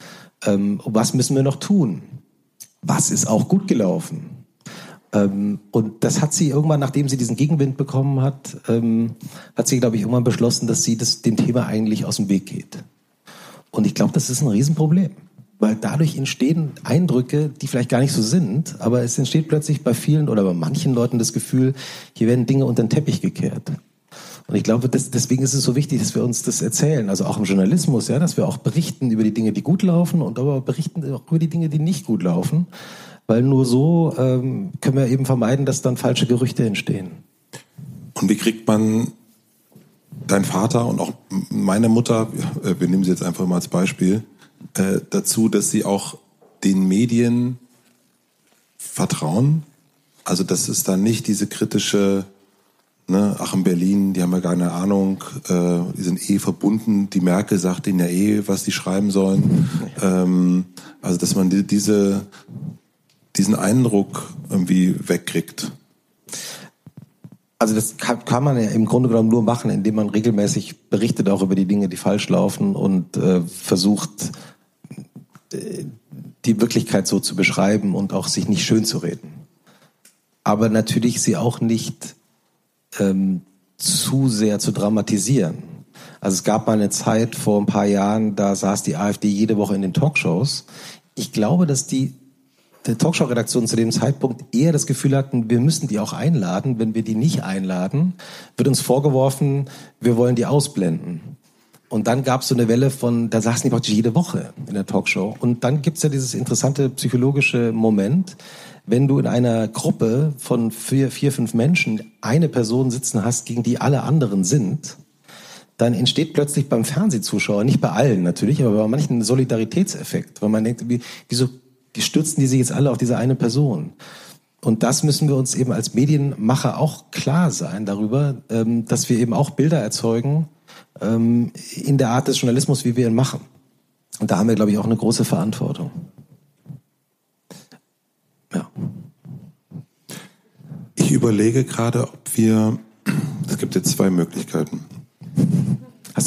Ähm, was müssen wir noch tun? Was ist auch gut gelaufen? Ähm, und das hat sie irgendwann, nachdem sie diesen Gegenwind bekommen hat, ähm, hat sie, glaube ich, irgendwann beschlossen, dass sie das, dem Thema eigentlich aus dem Weg geht. Und ich glaube, das ist ein Riesenproblem. Weil dadurch entstehen Eindrücke, die vielleicht gar nicht so sind, aber es entsteht plötzlich bei vielen oder bei manchen Leuten das Gefühl, hier werden Dinge unter den Teppich gekehrt. Und ich glaube, das, deswegen ist es so wichtig, dass wir uns das erzählen, also auch im Journalismus, ja, dass wir auch berichten über die Dinge, die gut laufen und aber berichten auch über die Dinge, die nicht gut laufen, weil nur so ähm, können wir eben vermeiden, dass dann falsche Gerüchte entstehen. Und wie kriegt man dein Vater und auch meine Mutter, wir nehmen sie jetzt einfach mal als Beispiel, äh, dazu, dass sie auch den Medien vertrauen? Also dass es da nicht diese kritische, ne, ach in Berlin, die haben ja keine Ahnung, äh, die sind eh verbunden, die Merkel sagt ihnen ja eh, was die schreiben sollen. Ähm, also dass man die, diese diesen Eindruck irgendwie wegkriegt? Also das kann, kann, man ja im Grunde genommen nur machen, indem man regelmäßig berichtet auch über die Dinge, die falsch laufen und äh, versucht, äh, die Wirklichkeit so zu beschreiben und auch sich nicht schön zu reden. Aber natürlich sie auch nicht ähm, zu sehr zu dramatisieren. Also es gab mal eine Zeit vor ein paar Jahren, da saß die AfD jede Woche in den Talkshows. Ich glaube, dass die der Talkshow-Redaktion zu dem Zeitpunkt eher das Gefühl hatten, wir müssen die auch einladen. Wenn wir die nicht einladen, wird uns vorgeworfen, wir wollen die ausblenden. Und dann gab es so eine Welle von, da saßen die praktisch jede Woche in der Talkshow. Und dann gibt's ja dieses interessante psychologische Moment, wenn du in einer Gruppe von vier, vier, fünf Menschen eine Person sitzen hast, gegen die alle anderen sind, dann entsteht plötzlich beim Fernsehzuschauer, nicht bei allen natürlich, aber bei manchen ein Solidaritätseffekt, weil man denkt, wie, wieso die stürzen die sich jetzt alle auf diese eine Person. Und das müssen wir uns eben als Medienmacher auch klar sein darüber, ähm, dass wir eben auch Bilder erzeugen, ähm, in der Art des Journalismus, wie wir ihn machen. Und da haben wir, glaube ich, auch eine große Verantwortung. Ja. Ich überlege gerade, ob wir, es gibt jetzt zwei Möglichkeiten.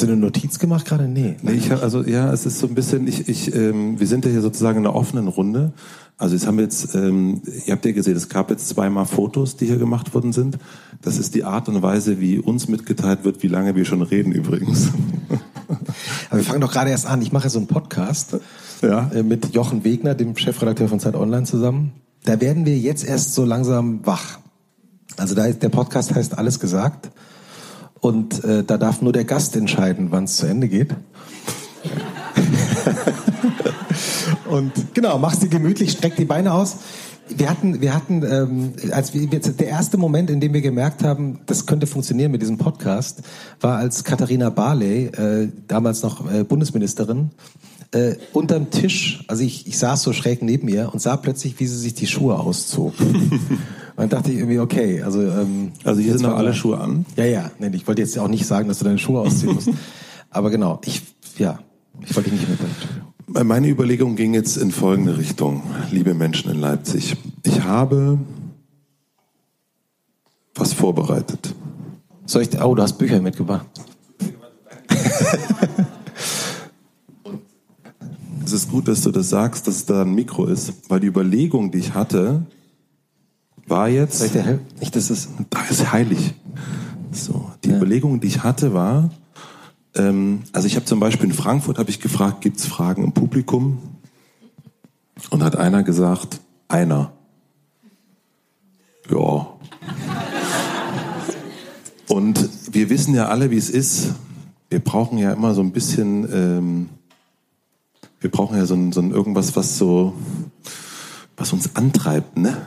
Du eine Notiz gemacht gerade? Nee. Nee, ich hab, also ja, es ist so ein bisschen, ich, ich, ähm, wir sind ja hier sozusagen in einer offenen Runde. Also jetzt haben wir jetzt, ähm, ihr habt ja gesehen, es gab jetzt zweimal Fotos, die hier gemacht worden sind. Das ist die Art und Weise, wie uns mitgeteilt wird, wie lange wir schon reden übrigens. Aber wir fangen doch gerade erst an. Ich mache so einen Podcast Ja. äh, mit Jochen Wegner, dem Chefredakteur von Zeit Online zusammen. Da werden wir jetzt erst so langsam wach. Also da ist, der Podcast heißt Alles gesagt. Und äh, da darf nur der Gast entscheiden, wann es zu Ende geht. Und genau, mach's dir gemütlich, streck die Beine aus. Wir hatten, wir hatten, ähm, als wir jetzt der erste Moment, in dem wir gemerkt haben, das könnte funktionieren mit diesem Podcast, war als Katharina Barley, äh, damals noch äh, Bundesministerin, äh, unterm Tisch, also ich, ich saß so schräg neben ihr und sah plötzlich, wie sie sich die Schuhe auszog. und dann dachte ich irgendwie, okay, also ähm, Also hier sind noch alle Schuhe an. Ja, ja, nee, ich wollte jetzt auch nicht sagen, dass du deine Schuhe ausziehen musst. Aber genau, ich, ja, ich wollte dich nicht. Entschuldigung. Meine Überlegung ging jetzt in folgende Richtung, liebe Menschen in Leipzig. Ich habe was vorbereitet. Soll ich, oh, du hast Bücher mitgebracht. Es ist gut, dass du das sagst, dass da ein Mikro ist, weil die Überlegung, die ich hatte, war jetzt? Nicht, dass es, da ist heilig. So, die Überlegung, die ich hatte, war, ähm, also ich habe zum Beispiel in Frankfurt habe ich gefragt, gibt's Fragen im Publikum? Und hat einer gesagt, einer. Ja. Und wir wissen ja alle, wie es ist. Wir brauchen ja immer so ein bisschen, ähm, wir brauchen ja so ein, so ein irgendwas, was so, was uns antreibt, ne?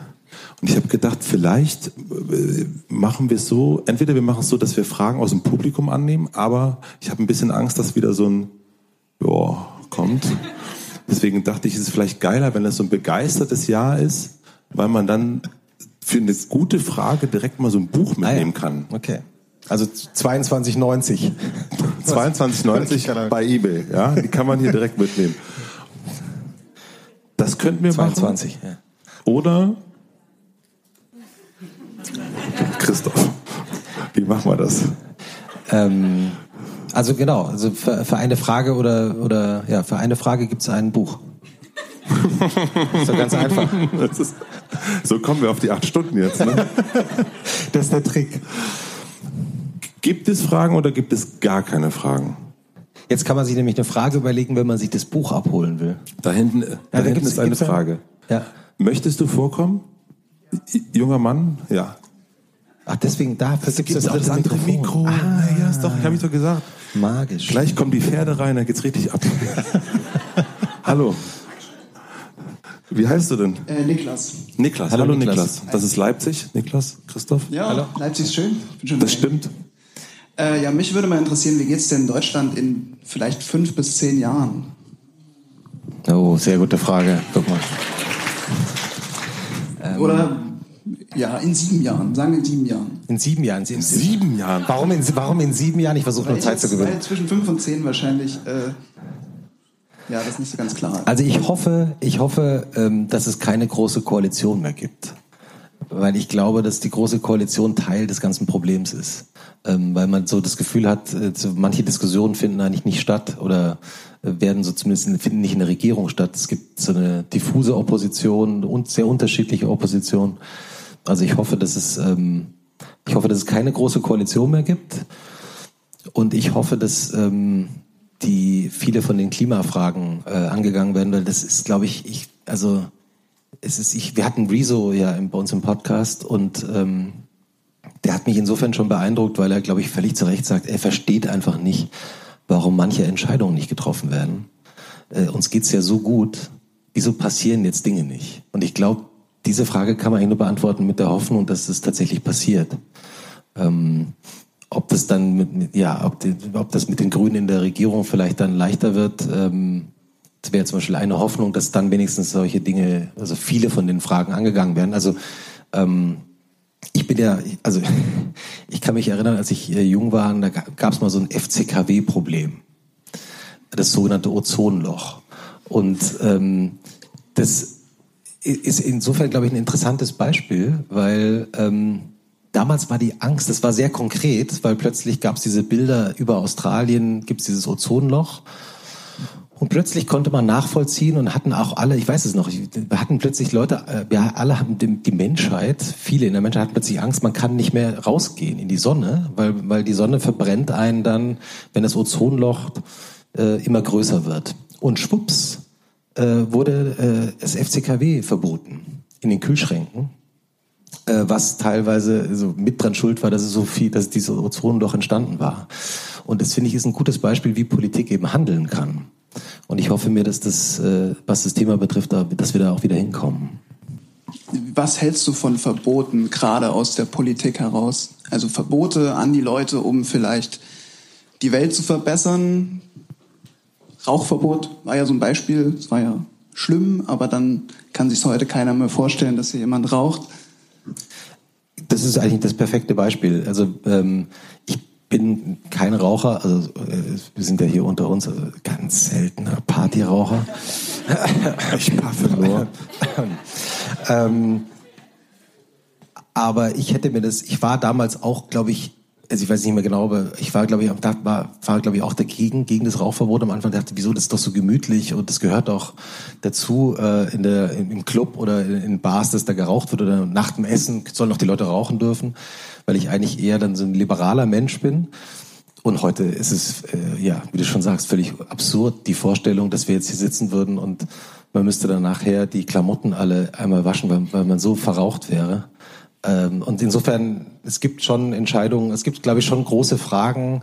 Und ich habe gedacht, vielleicht äh, machen wir es so, entweder wir machen es so, dass wir Fragen aus dem Publikum annehmen, aber ich habe ein bisschen Angst, dass wieder so ein ja kommt. Deswegen dachte ich, es ist vielleicht geiler, wenn das so ein begeistertes Jahr ist, weil man dann für eine gute Frage direkt mal so ein Buch mitnehmen kann. okay. Also 22,90. 22,90 bei eBay, ja, die kann man hier direkt mitnehmen. Das könnten wir machen. 22, ja. Oder Christoph, wie machen wir das? Ähm, also genau, also für, für eine Frage oder, oder ja, für eine Frage gibt's ein Buch. ist doch ganz einfach. ist, so kommen wir auf die acht Stunden jetzt. Ne? Das ist der Trick. Gibt es Fragen oder gibt es gar keine Fragen? Jetzt kann man sich nämlich eine Frage überlegen, wenn man sich das Buch abholen will. Da hinten, da da hinten ist eine Frage. Ja. Möchtest du vorkommen? Junger Mann? Ja. Ach, deswegen dafür gibt's das, auch das andere Mikro. Ah, ja, ist doch, ich habe ich doch gesagt. Magisch. Gleich kommen die Pferde rein, dann geht's richtig ab. Hallo. Wie heißt du denn? Äh, Niklas. Niklas. Hallo, Hallo, Niklas. Niklas. Das ist Leipzig. Niklas, Christoph? Ja, Leipzig ist schön. Das dahin. stimmt. Äh, ja, mich würde mal interessieren, wie geht's denn Deutschland in vielleicht fünf bis zehn Jahren? Oh, sehr gute Frage. Guck mal. Ähm. Oder ja, in sieben Jahren. Sagen wir in sieben Jahren. In sieben Jahren. In Sieben Jahren. Warum in, warum in sieben Jahren? Ich versuche nur Zeit zu weil gewinnen. zwischen fünf und zehn wahrscheinlich äh, ja, das ist nicht so ganz klar. Also ich hoffe, ich hoffe, ähm, dass es keine große Koalition mehr gibt. Weil ich glaube, dass die große Koalition Teil des ganzen Problems ist. Ähm, weil man so das Gefühl hat, äh, manche Diskussionen finden eigentlich nicht statt oder werden so zumindest in- finden nicht in der Regierung statt. Es gibt so eine diffuse Opposition und sehr unterschiedliche Opposition. Also ich hoffe, dass es, ähm, ich hoffe, dass es keine große Koalition mehr gibt. Und ich hoffe, dass ähm, die viele von den Klimafragen äh, angegangen werden, weil das ist, glaube ich, ich, also es ist, ich, wir hatten Rezo ja im, bei uns im Podcast und ähm, der hat mich insofern schon beeindruckt, weil er, glaube ich, völlig zu Recht sagt, er versteht einfach nicht, warum manche Entscheidungen nicht getroffen werden. Äh, uns geht's ja so gut, wieso passieren jetzt Dinge nicht? Und ich glaube, diese Frage kann man eigentlich nur beantworten mit der Hoffnung, dass es tatsächlich passiert. Ähm, ob das dann mit, mit ja, ob, die, ob das mit den Grünen in der Regierung vielleicht dann leichter wird, ähm, das wäre zum Beispiel eine Hoffnung, dass dann wenigstens solche Dinge, also viele von den Fragen angegangen werden. Also ähm, ich bin ja, also ich kann mich erinnern, als ich äh, jung war, da gab es mal so ein FCKW-Problem. Das sogenannte Ozonloch. Und ähm, das ist insofern, glaube ich, ein interessantes Beispiel, weil ähm, damals war die Angst, das war sehr konkret, weil plötzlich gab es diese Bilder über Australien, gibt es dieses Ozonloch. Und plötzlich konnte man nachvollziehen und hatten auch alle, ich weiß es noch, wir hatten plötzlich Leute, äh, wir alle haben die Menschheit, viele in der Menschheit hatten plötzlich Angst, man kann nicht mehr rausgehen in die Sonne, weil, weil die Sonne verbrennt einen dann, wenn das Ozonloch äh, immer größer wird. Und schwupps äh, wurde äh, das FCKW verboten in den Kühlschränken, äh, was teilweise so mit dran schuld war, dass es so viel, dass dieses Ozonloch entstanden war. Und das finde ich ist ein gutes Beispiel, wie Politik eben handeln kann. Und ich hoffe mir, dass das, äh, was das Thema betrifft, dass wir da auch wieder hinkommen. Was hältst du von Verboten, gerade aus der Politik heraus? Also Verbote an die Leute, um vielleicht die Welt zu verbessern. Rauchverbot war ja so ein Beispiel. Es war ja schlimm, aber dann kann sich heute keiner mehr vorstellen, dass hier jemand raucht. Das ist eigentlich das perfekte Beispiel. Also ähm, ich bin kein Raucher, also äh, wir sind ja hier unter uns, also ganz seltener Partyraucher. ich paffe nur. ähm, aber ich hätte mir das, ich war damals auch, glaube ich, also ich weiß nicht mehr genau, aber ich war, glaube ich, war, war glaube ich, auch dagegen, gegen das Rauchverbot am Anfang. dachte, wieso, das ist doch so gemütlich und das gehört auch dazu äh, in der, im Club oder in Bars, dass da geraucht wird oder nach dem Essen sollen noch die Leute rauchen dürfen, weil ich eigentlich eher dann so ein liberaler Mensch bin. Und heute ist es, äh, ja, wie du schon sagst, völlig absurd, die Vorstellung, dass wir jetzt hier sitzen würden und man müsste dann nachher die Klamotten alle einmal waschen, weil, weil man so verraucht wäre. Ähm, und insofern, es gibt schon Entscheidungen, es gibt, glaube ich, schon große Fragen,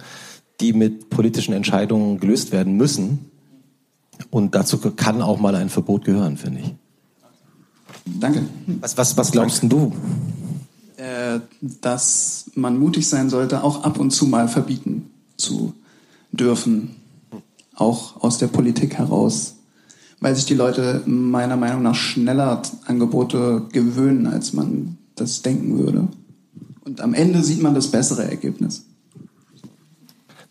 die mit politischen Entscheidungen gelöst werden müssen. Und dazu kann auch mal ein Verbot gehören, finde ich. Danke. Was, was, was glaubst du? Äh, dass man mutig sein sollte, auch ab und zu mal verbieten zu dürfen, auch aus der Politik heraus, weil sich die Leute meiner Meinung nach schneller Angebote gewöhnen, als man das denken würde. Und am Ende sieht man das bessere Ergebnis.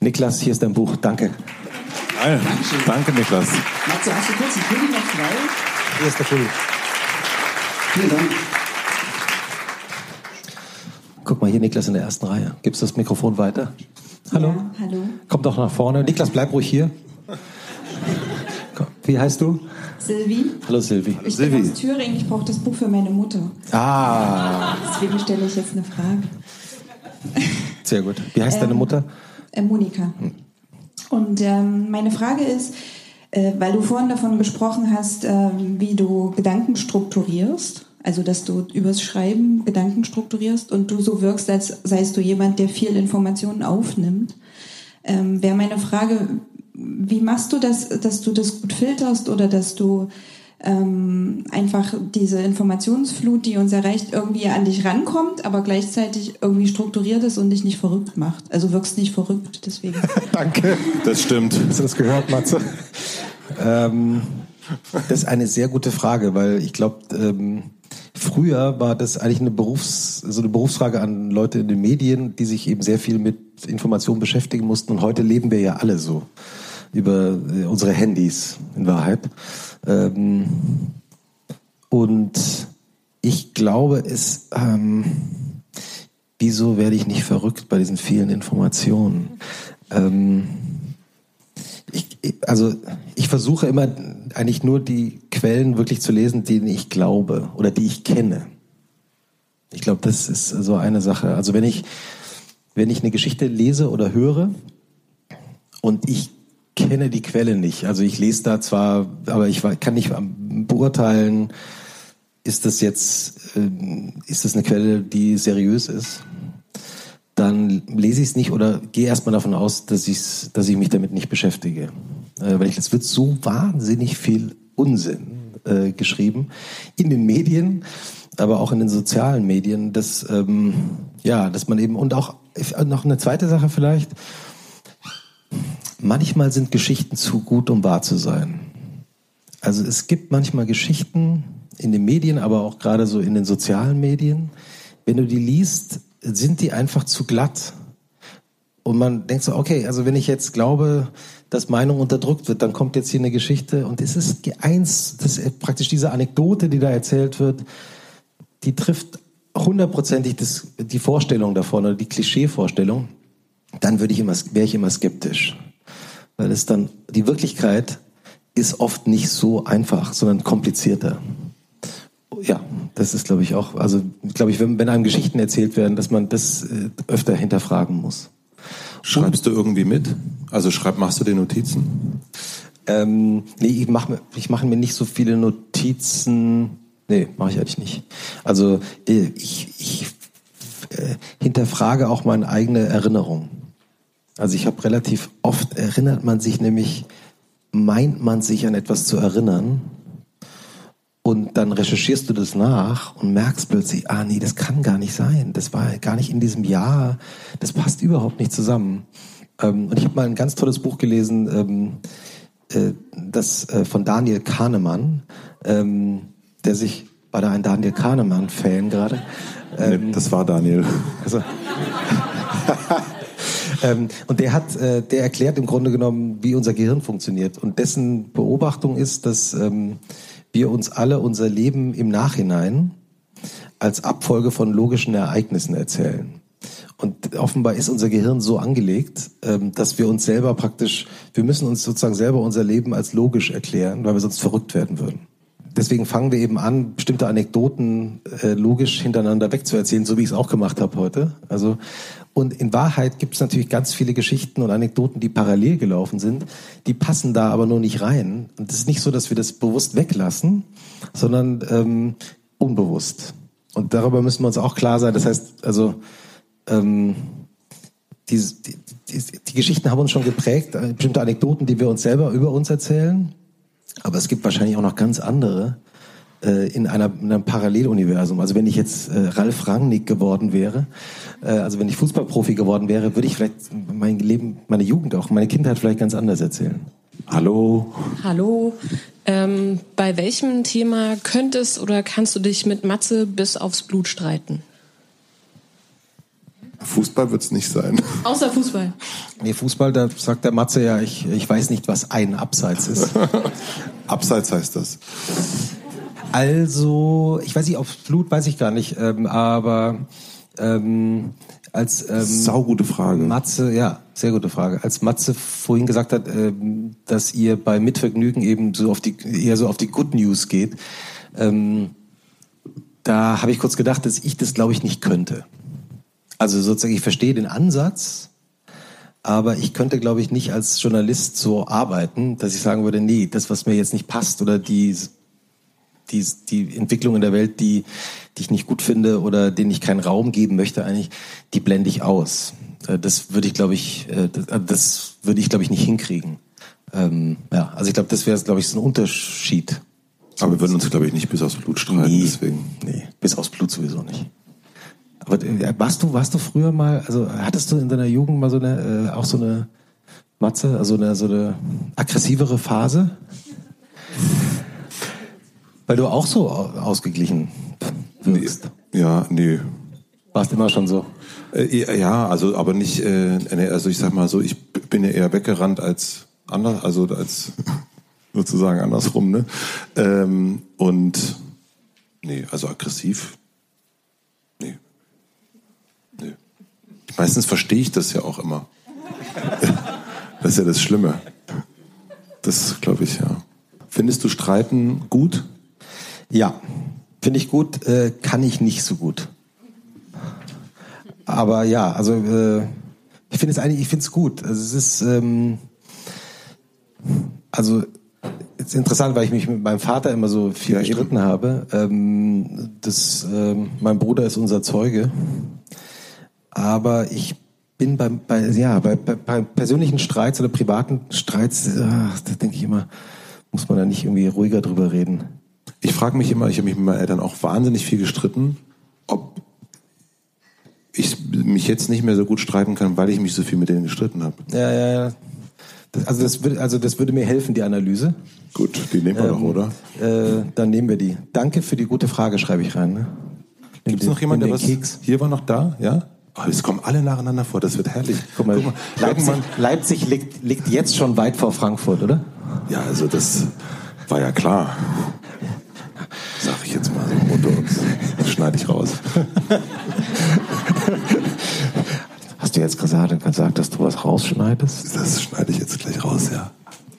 Niklas, hier ist dein Buch. Danke. Geil. Danke, Niklas. Matze, hast du kurz einen Pulli noch frei? Hier ist der Pulli. Vielen Dank. Guck mal, hier Niklas in der ersten Reihe. Gibst du das Mikrofon weiter? Hallo? Ja, hallo. Komm doch nach vorne. Niklas, bleib ruhig hier. Komm. Wie heißt du? Silvi. Hallo Silvi. Ich bin aus Thüringen. Ich brauche das Buch für meine Mutter. Ah, Deswegen stelle ich jetzt eine Frage. sehr gut. Wie heißt deine Ähm, Mutter? Äh, Monika. Und ähm, meine Frage ist, äh, weil du vorhin davon gesprochen hast, ähm, wie du Gedanken strukturierst, also dass du übers Schreiben Gedanken strukturierst und du so wirkst, als seist du jemand, der viel Informationen aufnimmt, ähm, wäre meine Frage, wie machst du das, dass du das gut filterst oder dass du ähm, einfach diese Informationsflut, die uns erreicht, irgendwie an dich rankommt, aber gleichzeitig irgendwie strukturiert ist und dich nicht verrückt macht. Also wirkst nicht verrückt, deswegen. Danke. Das stimmt. Hast du das gehört, Matze? ähm, das ist eine sehr gute Frage, weil ich glaube, ähm, früher war das eigentlich eine Berufs-, so eine Berufsfrage an Leute in den Medien, die sich eben sehr viel mit Informationen beschäftigen mussten. Und heute leben wir ja alle so über äh, unsere Handys in Wahrheit. Ähm, und ich glaube, es, ähm, wieso werde ich nicht verrückt bei diesen vielen Informationen? Ähm, ich, also ich versuche immer eigentlich nur die Quellen wirklich zu lesen, denen ich glaube oder die ich kenne. Ich glaube, das ist so eine Sache. Also wenn ich, wenn ich eine Geschichte lese oder höre und ich kenne die Quelle nicht, also ich lese da zwar, aber ich kann nicht beurteilen, ist das jetzt, ähm, ist das eine Quelle, die seriös ist? dann lese ich es nicht oder gehe erstmal davon aus, dass, ich's, dass ich mich damit nicht beschäftige. Äh, weil ich, es wird so wahnsinnig viel Unsinn äh, geschrieben in den Medien, aber auch in den sozialen Medien, dass, ähm, ja, dass man eben, und auch äh, noch eine zweite Sache vielleicht, manchmal sind Geschichten zu gut, um wahr zu sein. Also es gibt manchmal Geschichten in den Medien, aber auch gerade so in den sozialen Medien. Wenn du die liest, sind die einfach zu glatt. Und man denkt so, okay, also wenn ich jetzt glaube, dass Meinung unterdrückt wird, dann kommt jetzt hier eine Geschichte und es ist eins, das ist praktisch diese Anekdote, die da erzählt wird, die trifft hundertprozentig das, die Vorstellung davon oder die Klischeevorstellung, dann würde ich immer, wäre ich immer skeptisch. Weil es dann, die Wirklichkeit ist oft nicht so einfach, sondern komplizierter. Ja, das ist, glaube ich, auch, also, glaube ich, wenn, wenn einem Geschichten erzählt werden, dass man das äh, öfter hinterfragen muss. Schreibst du irgendwie mit? Also schreib, machst du dir Notizen? Ähm, nee, ich mache ich mach mir nicht so viele Notizen. Nee, mache ich eigentlich nicht. Also äh, ich, ich äh, hinterfrage auch meine eigene Erinnerung. Also ich habe relativ oft erinnert man sich nämlich, meint man sich an etwas zu erinnern und dann recherchierst du das nach und merkst plötzlich, ah nee, das kann gar nicht sein. Das war gar nicht in diesem Jahr. Das passt überhaupt nicht zusammen. Ähm, und ich habe mal ein ganz tolles Buch gelesen, ähm, äh, das äh, von Daniel Kahnemann, ähm, der sich, war da ein Daniel Kahnemann-Fan gerade? Ähm, nee, das war Daniel. Also, ähm, und der hat, äh, der erklärt im Grunde genommen, wie unser Gehirn funktioniert. Und dessen Beobachtung ist, dass ähm, wir uns alle unser Leben im Nachhinein als Abfolge von logischen Ereignissen erzählen. Und offenbar ist unser Gehirn so angelegt, ähm, dass wir uns selber praktisch, wir müssen uns sozusagen selber unser Leben als logisch erklären, weil wir sonst verrückt werden würden. Deswegen fangen wir eben an, bestimmte Anekdoten äh, logisch hintereinander wegzuerzählen, so wie ich es auch gemacht habe heute. Also und in Wahrheit gibt es natürlich ganz viele Geschichten und Anekdoten, die parallel gelaufen sind. Die passen da aber nur nicht rein. Und es ist nicht so, dass wir das bewusst weglassen, sondern ähm, unbewusst. Und darüber müssen wir uns auch klar sein. Das heißt, also ähm, die, die, die, die Geschichten haben uns schon geprägt, äh, bestimmte Anekdoten, die wir uns selber über uns erzählen. Aber es gibt wahrscheinlich auch noch ganz andere äh, in, einer, in einem Paralleluniversum. Also wenn ich jetzt äh, Ralf Rangnick geworden wäre, äh, also wenn ich Fußballprofi geworden wäre, würde ich vielleicht mein Leben, meine Jugend auch, meine Kindheit vielleicht ganz anders erzählen. Hallo. Hallo. Ähm, bei welchem Thema könntest oder kannst du dich mit Matze bis aufs Blut streiten? Fußball wird es nicht sein. Außer Fußball. Nee, Fußball, da sagt der Matze ja, ich, ich weiß nicht, was ein Abseits ist. Abseits heißt das. Also, ich weiß nicht, auf Blut weiß ich gar nicht, ähm, aber ähm, als ähm, saugute Frage. Matze, ja, sehr gute Frage. Als Matze vorhin gesagt hat, ähm, dass ihr bei Mitvergnügen eben so auf die eher so auf die Good News geht, ähm, da habe ich kurz gedacht, dass ich das glaube ich nicht könnte. Also sozusagen, ich verstehe den Ansatz, aber ich könnte, glaube ich, nicht als Journalist so arbeiten, dass ich sagen würde, nee, das, was mir jetzt nicht passt oder die die, die Entwicklung in der Welt, die, die ich nicht gut finde oder denen ich keinen Raum geben möchte, eigentlich, die blende ich aus. Äh, das würde ich, glaube ich, äh, äh, das würde ich, glaube ich, nicht hinkriegen. Ähm, ja, also ich glaube, das wäre, glaube ich, so ein Unterschied. Aber wir würden uns, glaube ich, nicht bis aufs Blut streiten, nee, deswegen. Nee, bis aufs Blut sowieso nicht. Aber warst du, warst du früher mal, also hattest du in deiner Jugend mal so eine, äh, auch so eine Matze, also eine, so eine aggressivere Phase? Weil du auch so ausgeglichen wirkst. Ja, nee. Warst immer schon so? Äh, ja, also aber nicht, äh, also ich sag mal so, ich bin ja eher weggerannt als anders, also als sozusagen andersrum, ne? Ähm, und nee, also aggressiv. Nee. Nee. Meistens verstehe ich das ja auch immer. das ist ja das Schlimme. Das glaube ich, ja. Findest du Streiten gut? Ja, finde ich gut, äh, kann ich nicht so gut. Aber ja, also äh, ich finde es eigentlich, ich finde es gut. Also es ist ähm, also es ist interessant, weil ich mich mit meinem Vater immer so viel ja, gestritten habe. Ähm, das, ähm, mein Bruder ist unser Zeuge, aber ich bin bei, bei ja bei, bei, bei persönlichen Streits oder privaten Streits, ach, da denke ich immer, muss man da nicht irgendwie ruhiger drüber reden. Ich frage mich immer, ich habe mich mit meinen Eltern auch wahnsinnig viel gestritten, ob ich mich jetzt nicht mehr so gut streiten kann, weil ich mich so viel mit denen gestritten habe. Ja, ja, ja. Das, also, das würde, also das würde mir helfen, die Analyse. Gut, die nehmen wir ähm, doch, oder? Äh, dann nehmen wir die. Danke für die gute Frage, schreibe ich rein. Ne? Gibt es noch jemanden, der was... Keks. Hier war noch da, ja? Oh, es kommen alle nacheinander vor, das wird herrlich. Guck mal, Guck mal, Leipzig, Leipzig liegt, liegt jetzt schon weit vor Frankfurt, oder? Ja, also das war ja klar. Sag ich jetzt mal so unter uns. Das schneide ich raus. Hast du jetzt gesagt, gesagt, dass du was rausschneidest? Das schneide ich jetzt gleich raus, ja.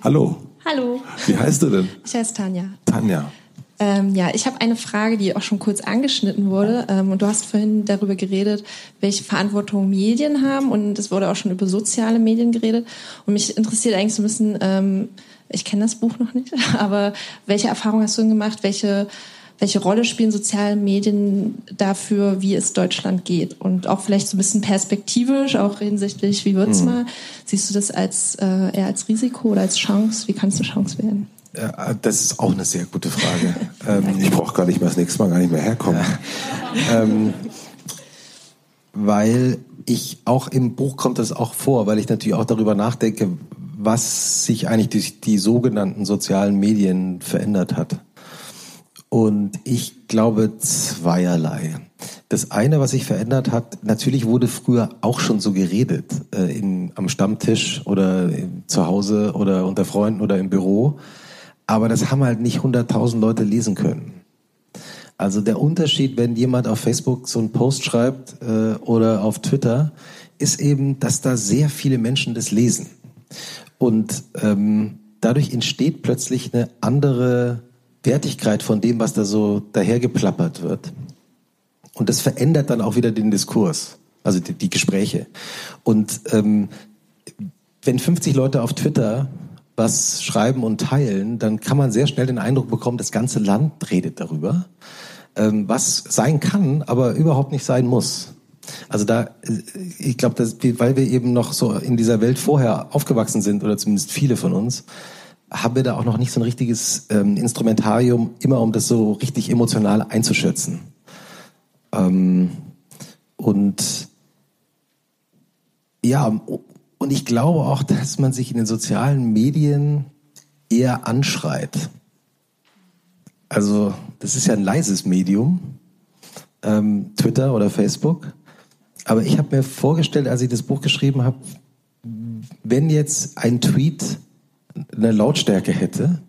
Hallo, Hallo, wie heißt du denn? ich heiße Tanja. Tanja. Ähm, ja, ich habe eine Frage, die auch schon kurz angeschnitten wurde. Ähm, und du hast vorhin darüber geredet, welche Verantwortung Medien haben. Und es wurde auch schon über soziale Medien geredet. Und mich interessiert eigentlich so ein bisschen, ähm, ich kenne das Buch noch nicht, aber welche Erfahrungen hast du denn gemacht? Welche, welche Rolle spielen soziale Medien dafür, wie es Deutschland geht? Und auch vielleicht so ein bisschen perspektivisch, auch hinsichtlich, wie wird's mal? Siehst du das als äh, eher als Risiko oder als Chance? Wie kann es eine Chance werden? Das ist auch eine sehr gute Frage. ähm, Ich brauche gar nicht mehr das nächste Mal gar nicht mehr herkommen. ähm, weil ich auch im Buch kommt das auch vor, weil ich natürlich auch darüber nachdenke, was sich eigentlich durch die sogenannten sozialen Medien verändert hat. Und ich glaube zweierlei. Das eine, was sich verändert hat, natürlich wurde früher auch schon so geredet, äh, in, am Stammtisch oder in, zu Hause oder unter Freunden oder im Büro. Aber das haben halt nicht 100.000 Leute lesen können. Also der Unterschied, wenn jemand auf Facebook so einen Post schreibt äh, oder auf Twitter, ist eben, dass da sehr viele Menschen das lesen. Und ähm, dadurch entsteht plötzlich eine andere Wertigkeit von dem, was da so dahergeplappert wird. Und das verändert dann auch wieder den Diskurs, also die, die Gespräche. Und ähm, wenn 50 Leute auf Twitter was schreiben und teilen, dann kann man sehr schnell den Eindruck bekommen, das ganze Land redet darüber, ähm, was sein kann, aber überhaupt nicht sein muss. Also da, äh, ich glaube, weil wir eben noch so in dieser Welt vorher aufgewachsen sind, oder zumindest viele von uns, haben wir da auch noch nicht so ein richtiges ähm, Instrumentarium, immer um das so richtig emotional einzuschätzen. Ähm, und ja, und ich glaube auch, dass man sich in den sozialen Medien eher anschreit. Also das ist ja ein leises Medium, ähm, Twitter oder Facebook. Aber ich habe mir vorgestellt, als ich das Buch geschrieben habe, wenn jetzt ein Tweet eine Lautstärke hätte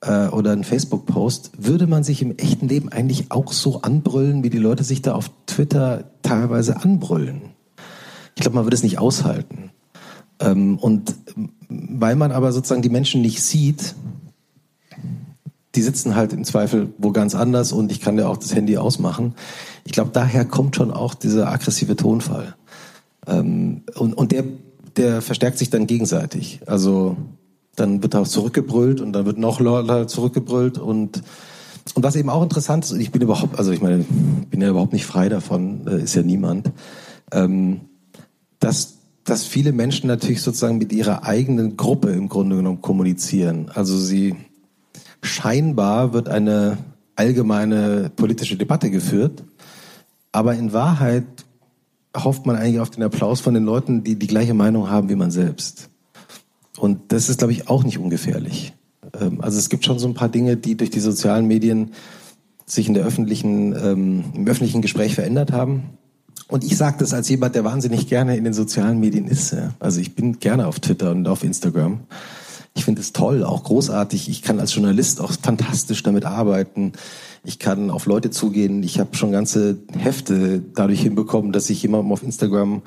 äh, oder ein Facebook-Post, würde man sich im echten Leben eigentlich auch so anbrüllen, wie die Leute sich da auf Twitter teilweise anbrüllen. Ich glaube, man würde es nicht aushalten. Ähm, und weil man aber sozusagen die Menschen nicht sieht, die sitzen halt im Zweifel wo ganz anders und ich kann ja auch das Handy ausmachen. Ich glaube, daher kommt schon auch dieser aggressive Tonfall. Ähm, und, und der, der verstärkt sich dann gegenseitig. Also dann wird auch zurückgebrüllt und dann wird noch lauter zurückgebrüllt und und was eben auch interessant ist, ich bin überhaupt, also ich meine, bin ja überhaupt nicht frei davon, äh, ist ja niemand, ähm, dass, dass viele Menschen natürlich sozusagen mit ihrer eigenen Gruppe im Grunde genommen kommunizieren. Also sie scheinbar wird eine allgemeine politische Debatte geführt, aber in Wahrheit hofft man eigentlich auf den Applaus von den Leuten, die die gleiche Meinung haben wie man selbst. Und das ist, glaube ich, auch nicht ungefährlich. Ähm, Also es gibt schon so ein paar Dinge, die durch die sozialen Medien sich in der öffentlichen, ähm, im öffentlichen Gespräch verändert haben. Und ich sage das als jemand, der wahnsinnig gerne in den sozialen Medien ist. Also ich bin gerne auf Twitter und auf Instagram. Ich finde es toll, auch großartig. Ich kann als Journalist auch fantastisch damit arbeiten. Ich kann auf Leute zugehen. Ich habe schon ganze Hefte dadurch hinbekommen, dass ich jemandem auf Instagram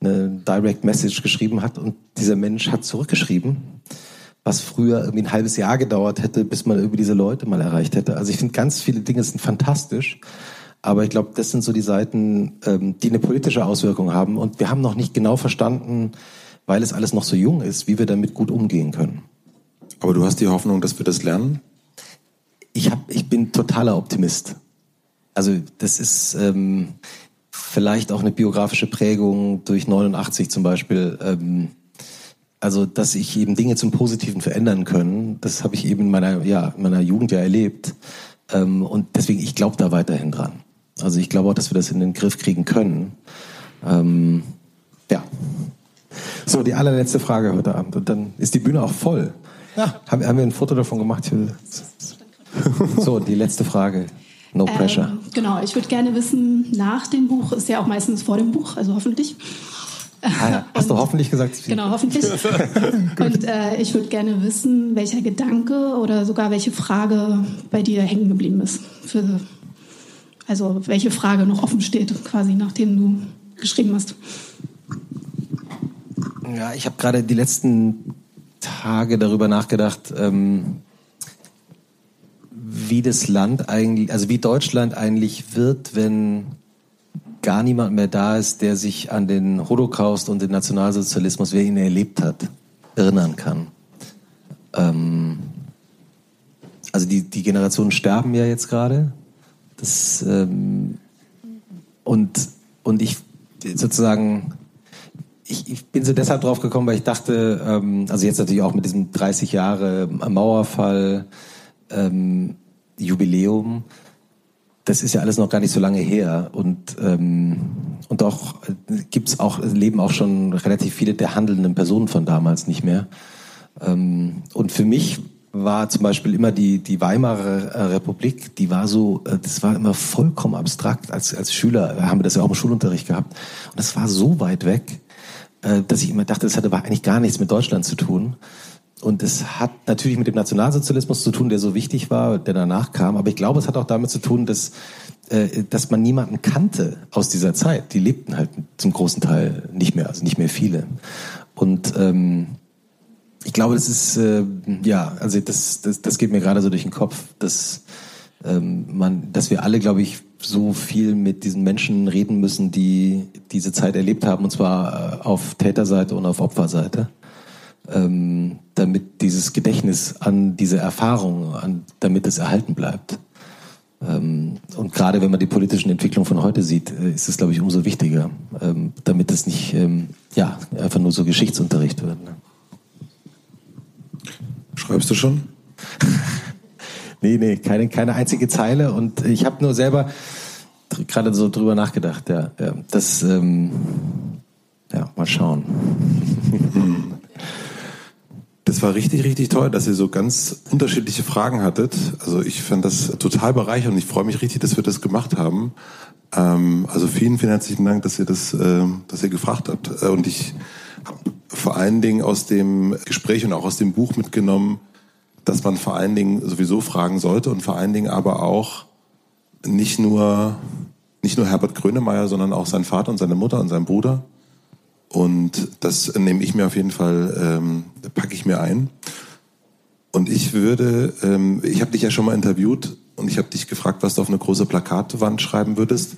eine Direct Message geschrieben hat und dieser Mensch hat zurückgeschrieben, was früher irgendwie ein halbes Jahr gedauert hätte, bis man irgendwie diese Leute mal erreicht hätte. Also ich finde ganz viele Dinge sind fantastisch. Aber ich glaube, das sind so die Seiten, ähm, die eine politische Auswirkung haben. Und wir haben noch nicht genau verstanden, weil es alles noch so jung ist, wie wir damit gut umgehen können. Aber du hast die Hoffnung, dass wir das lernen? Ich, hab, ich bin totaler Optimist. Also das ist ähm, vielleicht auch eine biografische Prägung durch 89 zum Beispiel. Ähm, also dass sich eben Dinge zum Positiven verändern können, das habe ich eben in meiner, ja, in meiner Jugend ja erlebt. Ähm, und deswegen, ich glaube da weiterhin dran. Also ich glaube auch, dass wir das in den Griff kriegen können. Ähm, ja. So, die allerletzte Frage heute Abend. Und dann ist die Bühne auch voll. Ja. Haben, haben wir ein Foto davon gemacht? So, die letzte Frage. No pressure. Ähm, Genau, ich würde gerne wissen, nach dem Buch, ist ja auch meistens vor dem Buch, also hoffentlich. Ah, ja. Hast du hoffentlich gesagt? Genau, hoffentlich. Und äh, ich würde gerne wissen, welcher Gedanke oder sogar welche Frage bei dir hängen geblieben ist. Für, also welche Frage noch offen steht, quasi nachdem du geschrieben hast. Ja, ich habe gerade die letzten Tage darüber nachgedacht, ähm, wie das Land eigentlich, also wie Deutschland eigentlich wird, wenn gar niemand mehr da ist, der sich an den Holocaust und den Nationalsozialismus, wer ihn erlebt hat, erinnern kann. Ähm, also die, die Generationen sterben ja jetzt gerade. Das, ähm, und, und ich sozusagen, ich, ich bin so deshalb drauf gekommen, weil ich dachte, ähm, also jetzt natürlich auch mit diesem 30 Jahre Mauerfall, ähm, Jubiläum, das ist ja alles noch gar nicht so lange her und ähm, und auch gibt's auch leben auch schon relativ viele der handelnden Personen von damals nicht mehr. Ähm, und für mich war zum Beispiel immer die die Weimarer äh, Republik, die war so, äh, das war immer vollkommen abstrakt. Als als Schüler haben wir das ja auch im Schulunterricht gehabt und das war so weit weg, dass ich immer dachte, das hatte aber eigentlich gar nichts mit Deutschland zu tun. Und es hat natürlich mit dem Nationalsozialismus zu tun, der so wichtig war, der danach kam. Aber ich glaube, es hat auch damit zu tun, dass, äh, dass man niemanden kannte aus dieser Zeit. Die lebten halt zum großen Teil nicht mehr, also nicht mehr viele. Und ähm, ich glaube, das ist, äh, ja, also das, das, das geht mir gerade so durch den Kopf, dass ähm, man, dass wir alle, glaube ich, so viel mit diesen Menschen reden müssen, die diese Zeit erlebt haben, und zwar äh, auf Täterseite und auf Opferseite ähm, damit dieses Gedächtnis an diese Erfahrung, an, damit es erhalten bleibt. Ähm, und gerade wenn man die politischen Entwicklungen von heute sieht, äh, ist es, glaube ich, umso wichtiger, ähm, damit es nicht ähm, ja, einfach nur so Geschichtsunterricht wird. Ne? Schreibst du schon? nee, nee, keine, keine einzige Zeile. Und ich habe nur selber gerade so drüber nachgedacht. Ja, ja das, ähm, ja, mal schauen. Das war richtig, richtig toll, dass ihr so ganz unterschiedliche Fragen hattet. Also ich fand das total bereichernd und ich freue mich richtig, dass wir das gemacht haben. Ähm, also vielen, vielen herzlichen Dank, dass ihr das, äh, dass ihr gefragt habt. Äh, und ich habe vor allen Dingen aus dem Gespräch und auch aus dem Buch mitgenommen, dass man vor allen Dingen sowieso fragen sollte und vor allen Dingen aber auch nicht nur nicht nur Herbert Grönemeyer, sondern auch sein Vater und seine Mutter und sein Bruder und das nehme ich mir auf jeden Fall, ähm, packe ich mir ein. Und ich würde, ähm, ich habe dich ja schon mal interviewt und ich habe dich gefragt, was du auf eine große Plakatwand schreiben würdest.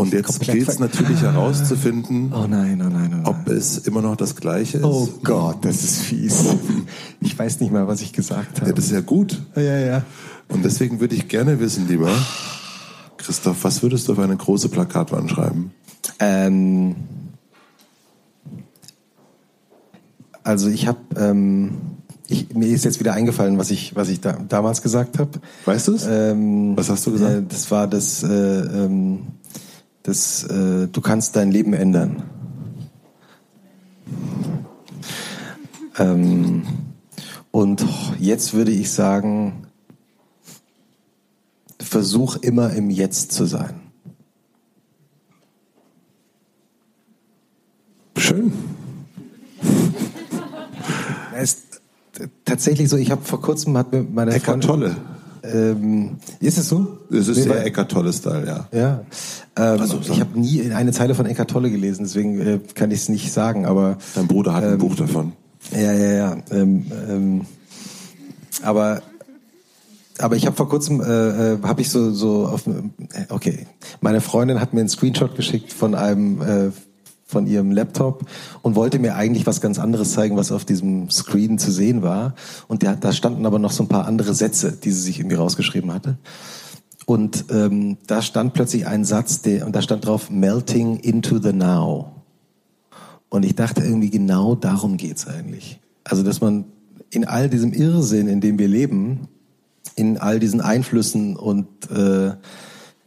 Und jetzt gilt es natürlich herauszufinden, oh nein, oh nein, oh nein. ob es immer noch das Gleiche ist. Oh Gott, das ist fies. Ich weiß nicht mal, was ich gesagt habe. Ja, das ist ja gut. Ja, ja. Und deswegen würde ich gerne wissen, lieber Christoph, was würdest du auf eine große Plakatwand schreiben? Ähm, also ich habe, ähm, mir ist jetzt wieder eingefallen, was ich, was ich da, damals gesagt habe. Weißt du es? Ähm, was hast du gesagt? Äh, das war das, äh, ähm, das, äh, du kannst dein Leben ändern. Ähm, und jetzt würde ich sagen, versuch immer im Jetzt zu sein. Schön. Es ist tatsächlich so, ich habe vor kurzem hat mir meine Eckart Tolle. Ähm, ist es so? Es ist sehr Eckart Tolle Style, ja. Ja. Ähm, also, ich habe nie eine Zeile von Eckart Tolle gelesen, deswegen äh, kann ich es nicht sagen. Aber dein Bruder hat ähm, ein Buch davon. Ja, ja, ja. Ähm, ähm, aber aber ich habe vor kurzem äh, äh, habe ich so so auf äh, okay meine Freundin hat mir einen Screenshot geschickt von einem äh, von ihrem Laptop und wollte mir eigentlich was ganz anderes zeigen, was auf diesem Screen zu sehen war. Und der, da standen aber noch so ein paar andere Sätze, die sie sich irgendwie rausgeschrieben hatte. Und ähm, da stand plötzlich ein Satz, der, und da stand drauf, melting into the now. Und ich dachte irgendwie, genau darum geht's eigentlich. Also, dass man in all diesem Irrsinn, in dem wir leben, in all diesen Einflüssen und äh,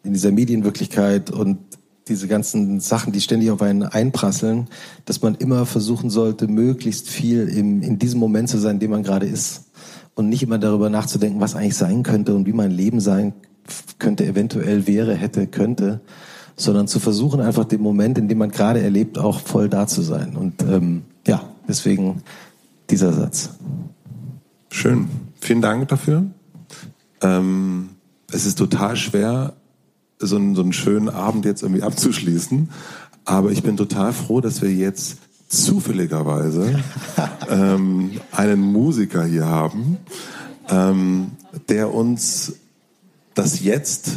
in dieser Medienwirklichkeit und diese ganzen Sachen, die ständig auf einen einprasseln, dass man immer versuchen sollte, möglichst viel im, in diesem Moment zu sein, in dem man gerade ist. Und nicht immer darüber nachzudenken, was eigentlich sein könnte und wie mein Leben sein könnte, eventuell wäre, hätte, könnte, sondern zu versuchen, einfach den Moment, in dem man gerade erlebt, auch voll da zu sein. Und ähm, ja, deswegen dieser Satz. Schön. Vielen Dank dafür. Ähm, es ist total schwer, so einen, so einen schönen Abend jetzt irgendwie abzuschließen. Aber ich bin total froh, dass wir jetzt zufälligerweise ähm, einen Musiker hier haben, ähm, der uns das jetzt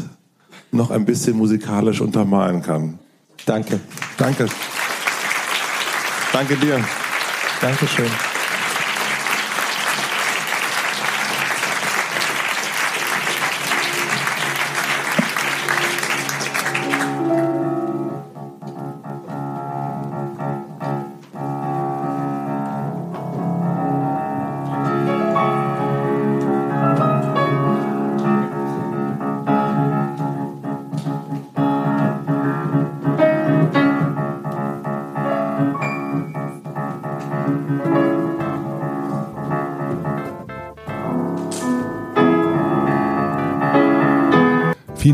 noch ein bisschen musikalisch untermalen kann. Danke. Danke. Danke dir. Dankeschön.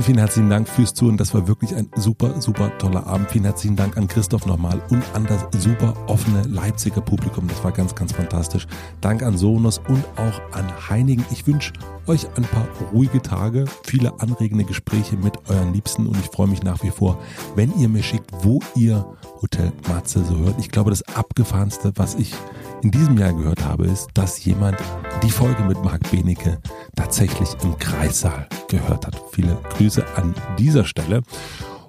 Vielen, vielen herzlichen Dank fürs Zuhören. Das war wirklich ein super, super toller Abend. Vielen herzlichen Dank an Christoph nochmal und an das super offene Leipziger Publikum. Das war ganz, ganz fantastisch. Dank an Sonos und auch an Heinigen. Ich wünsche euch ein paar ruhige Tage, viele anregende Gespräche mit euren Liebsten und ich freue mich nach wie vor, wenn ihr mir schickt, wo ihr Hotel Matze so hört. Ich glaube, das abgefahrenste, was ich in diesem Jahr gehört habe, ist, dass jemand die Folge mit Marc Benecke tatsächlich im Kreissaal gehört hat. Viele Grüße an dieser Stelle.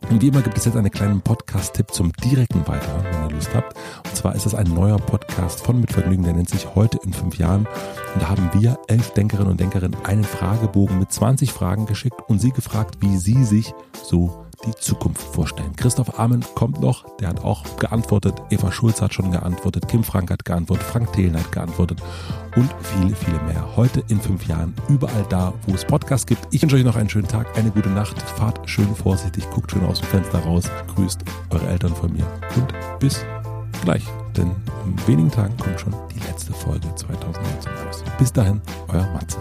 Und wie immer gibt es jetzt einen kleinen Podcast-Tipp zum direkten Weiter, wenn ihr Lust habt. Und zwar ist das ein neuer Podcast von Mit Vergnügen, der nennt sich Heute in fünf Jahren. Und da haben wir elf Denkerinnen und Denkerinnen einen Fragebogen mit 20 Fragen geschickt und sie gefragt, wie sie sich so die Zukunft vorstellen. Christoph Amen kommt noch, der hat auch geantwortet. Eva Schulz hat schon geantwortet. Kim Frank hat geantwortet. Frank Thelen hat geantwortet. Und viele, viele mehr. Heute in fünf Jahren überall da, wo es Podcasts gibt. Ich wünsche euch noch einen schönen Tag, eine gute Nacht. Fahrt schön vorsichtig, guckt schön aus dem Fenster raus. Grüßt eure Eltern von mir. Und bis gleich. Denn in wenigen Tagen kommt schon die letzte Folge 2019 raus. Bis dahin, euer Matze.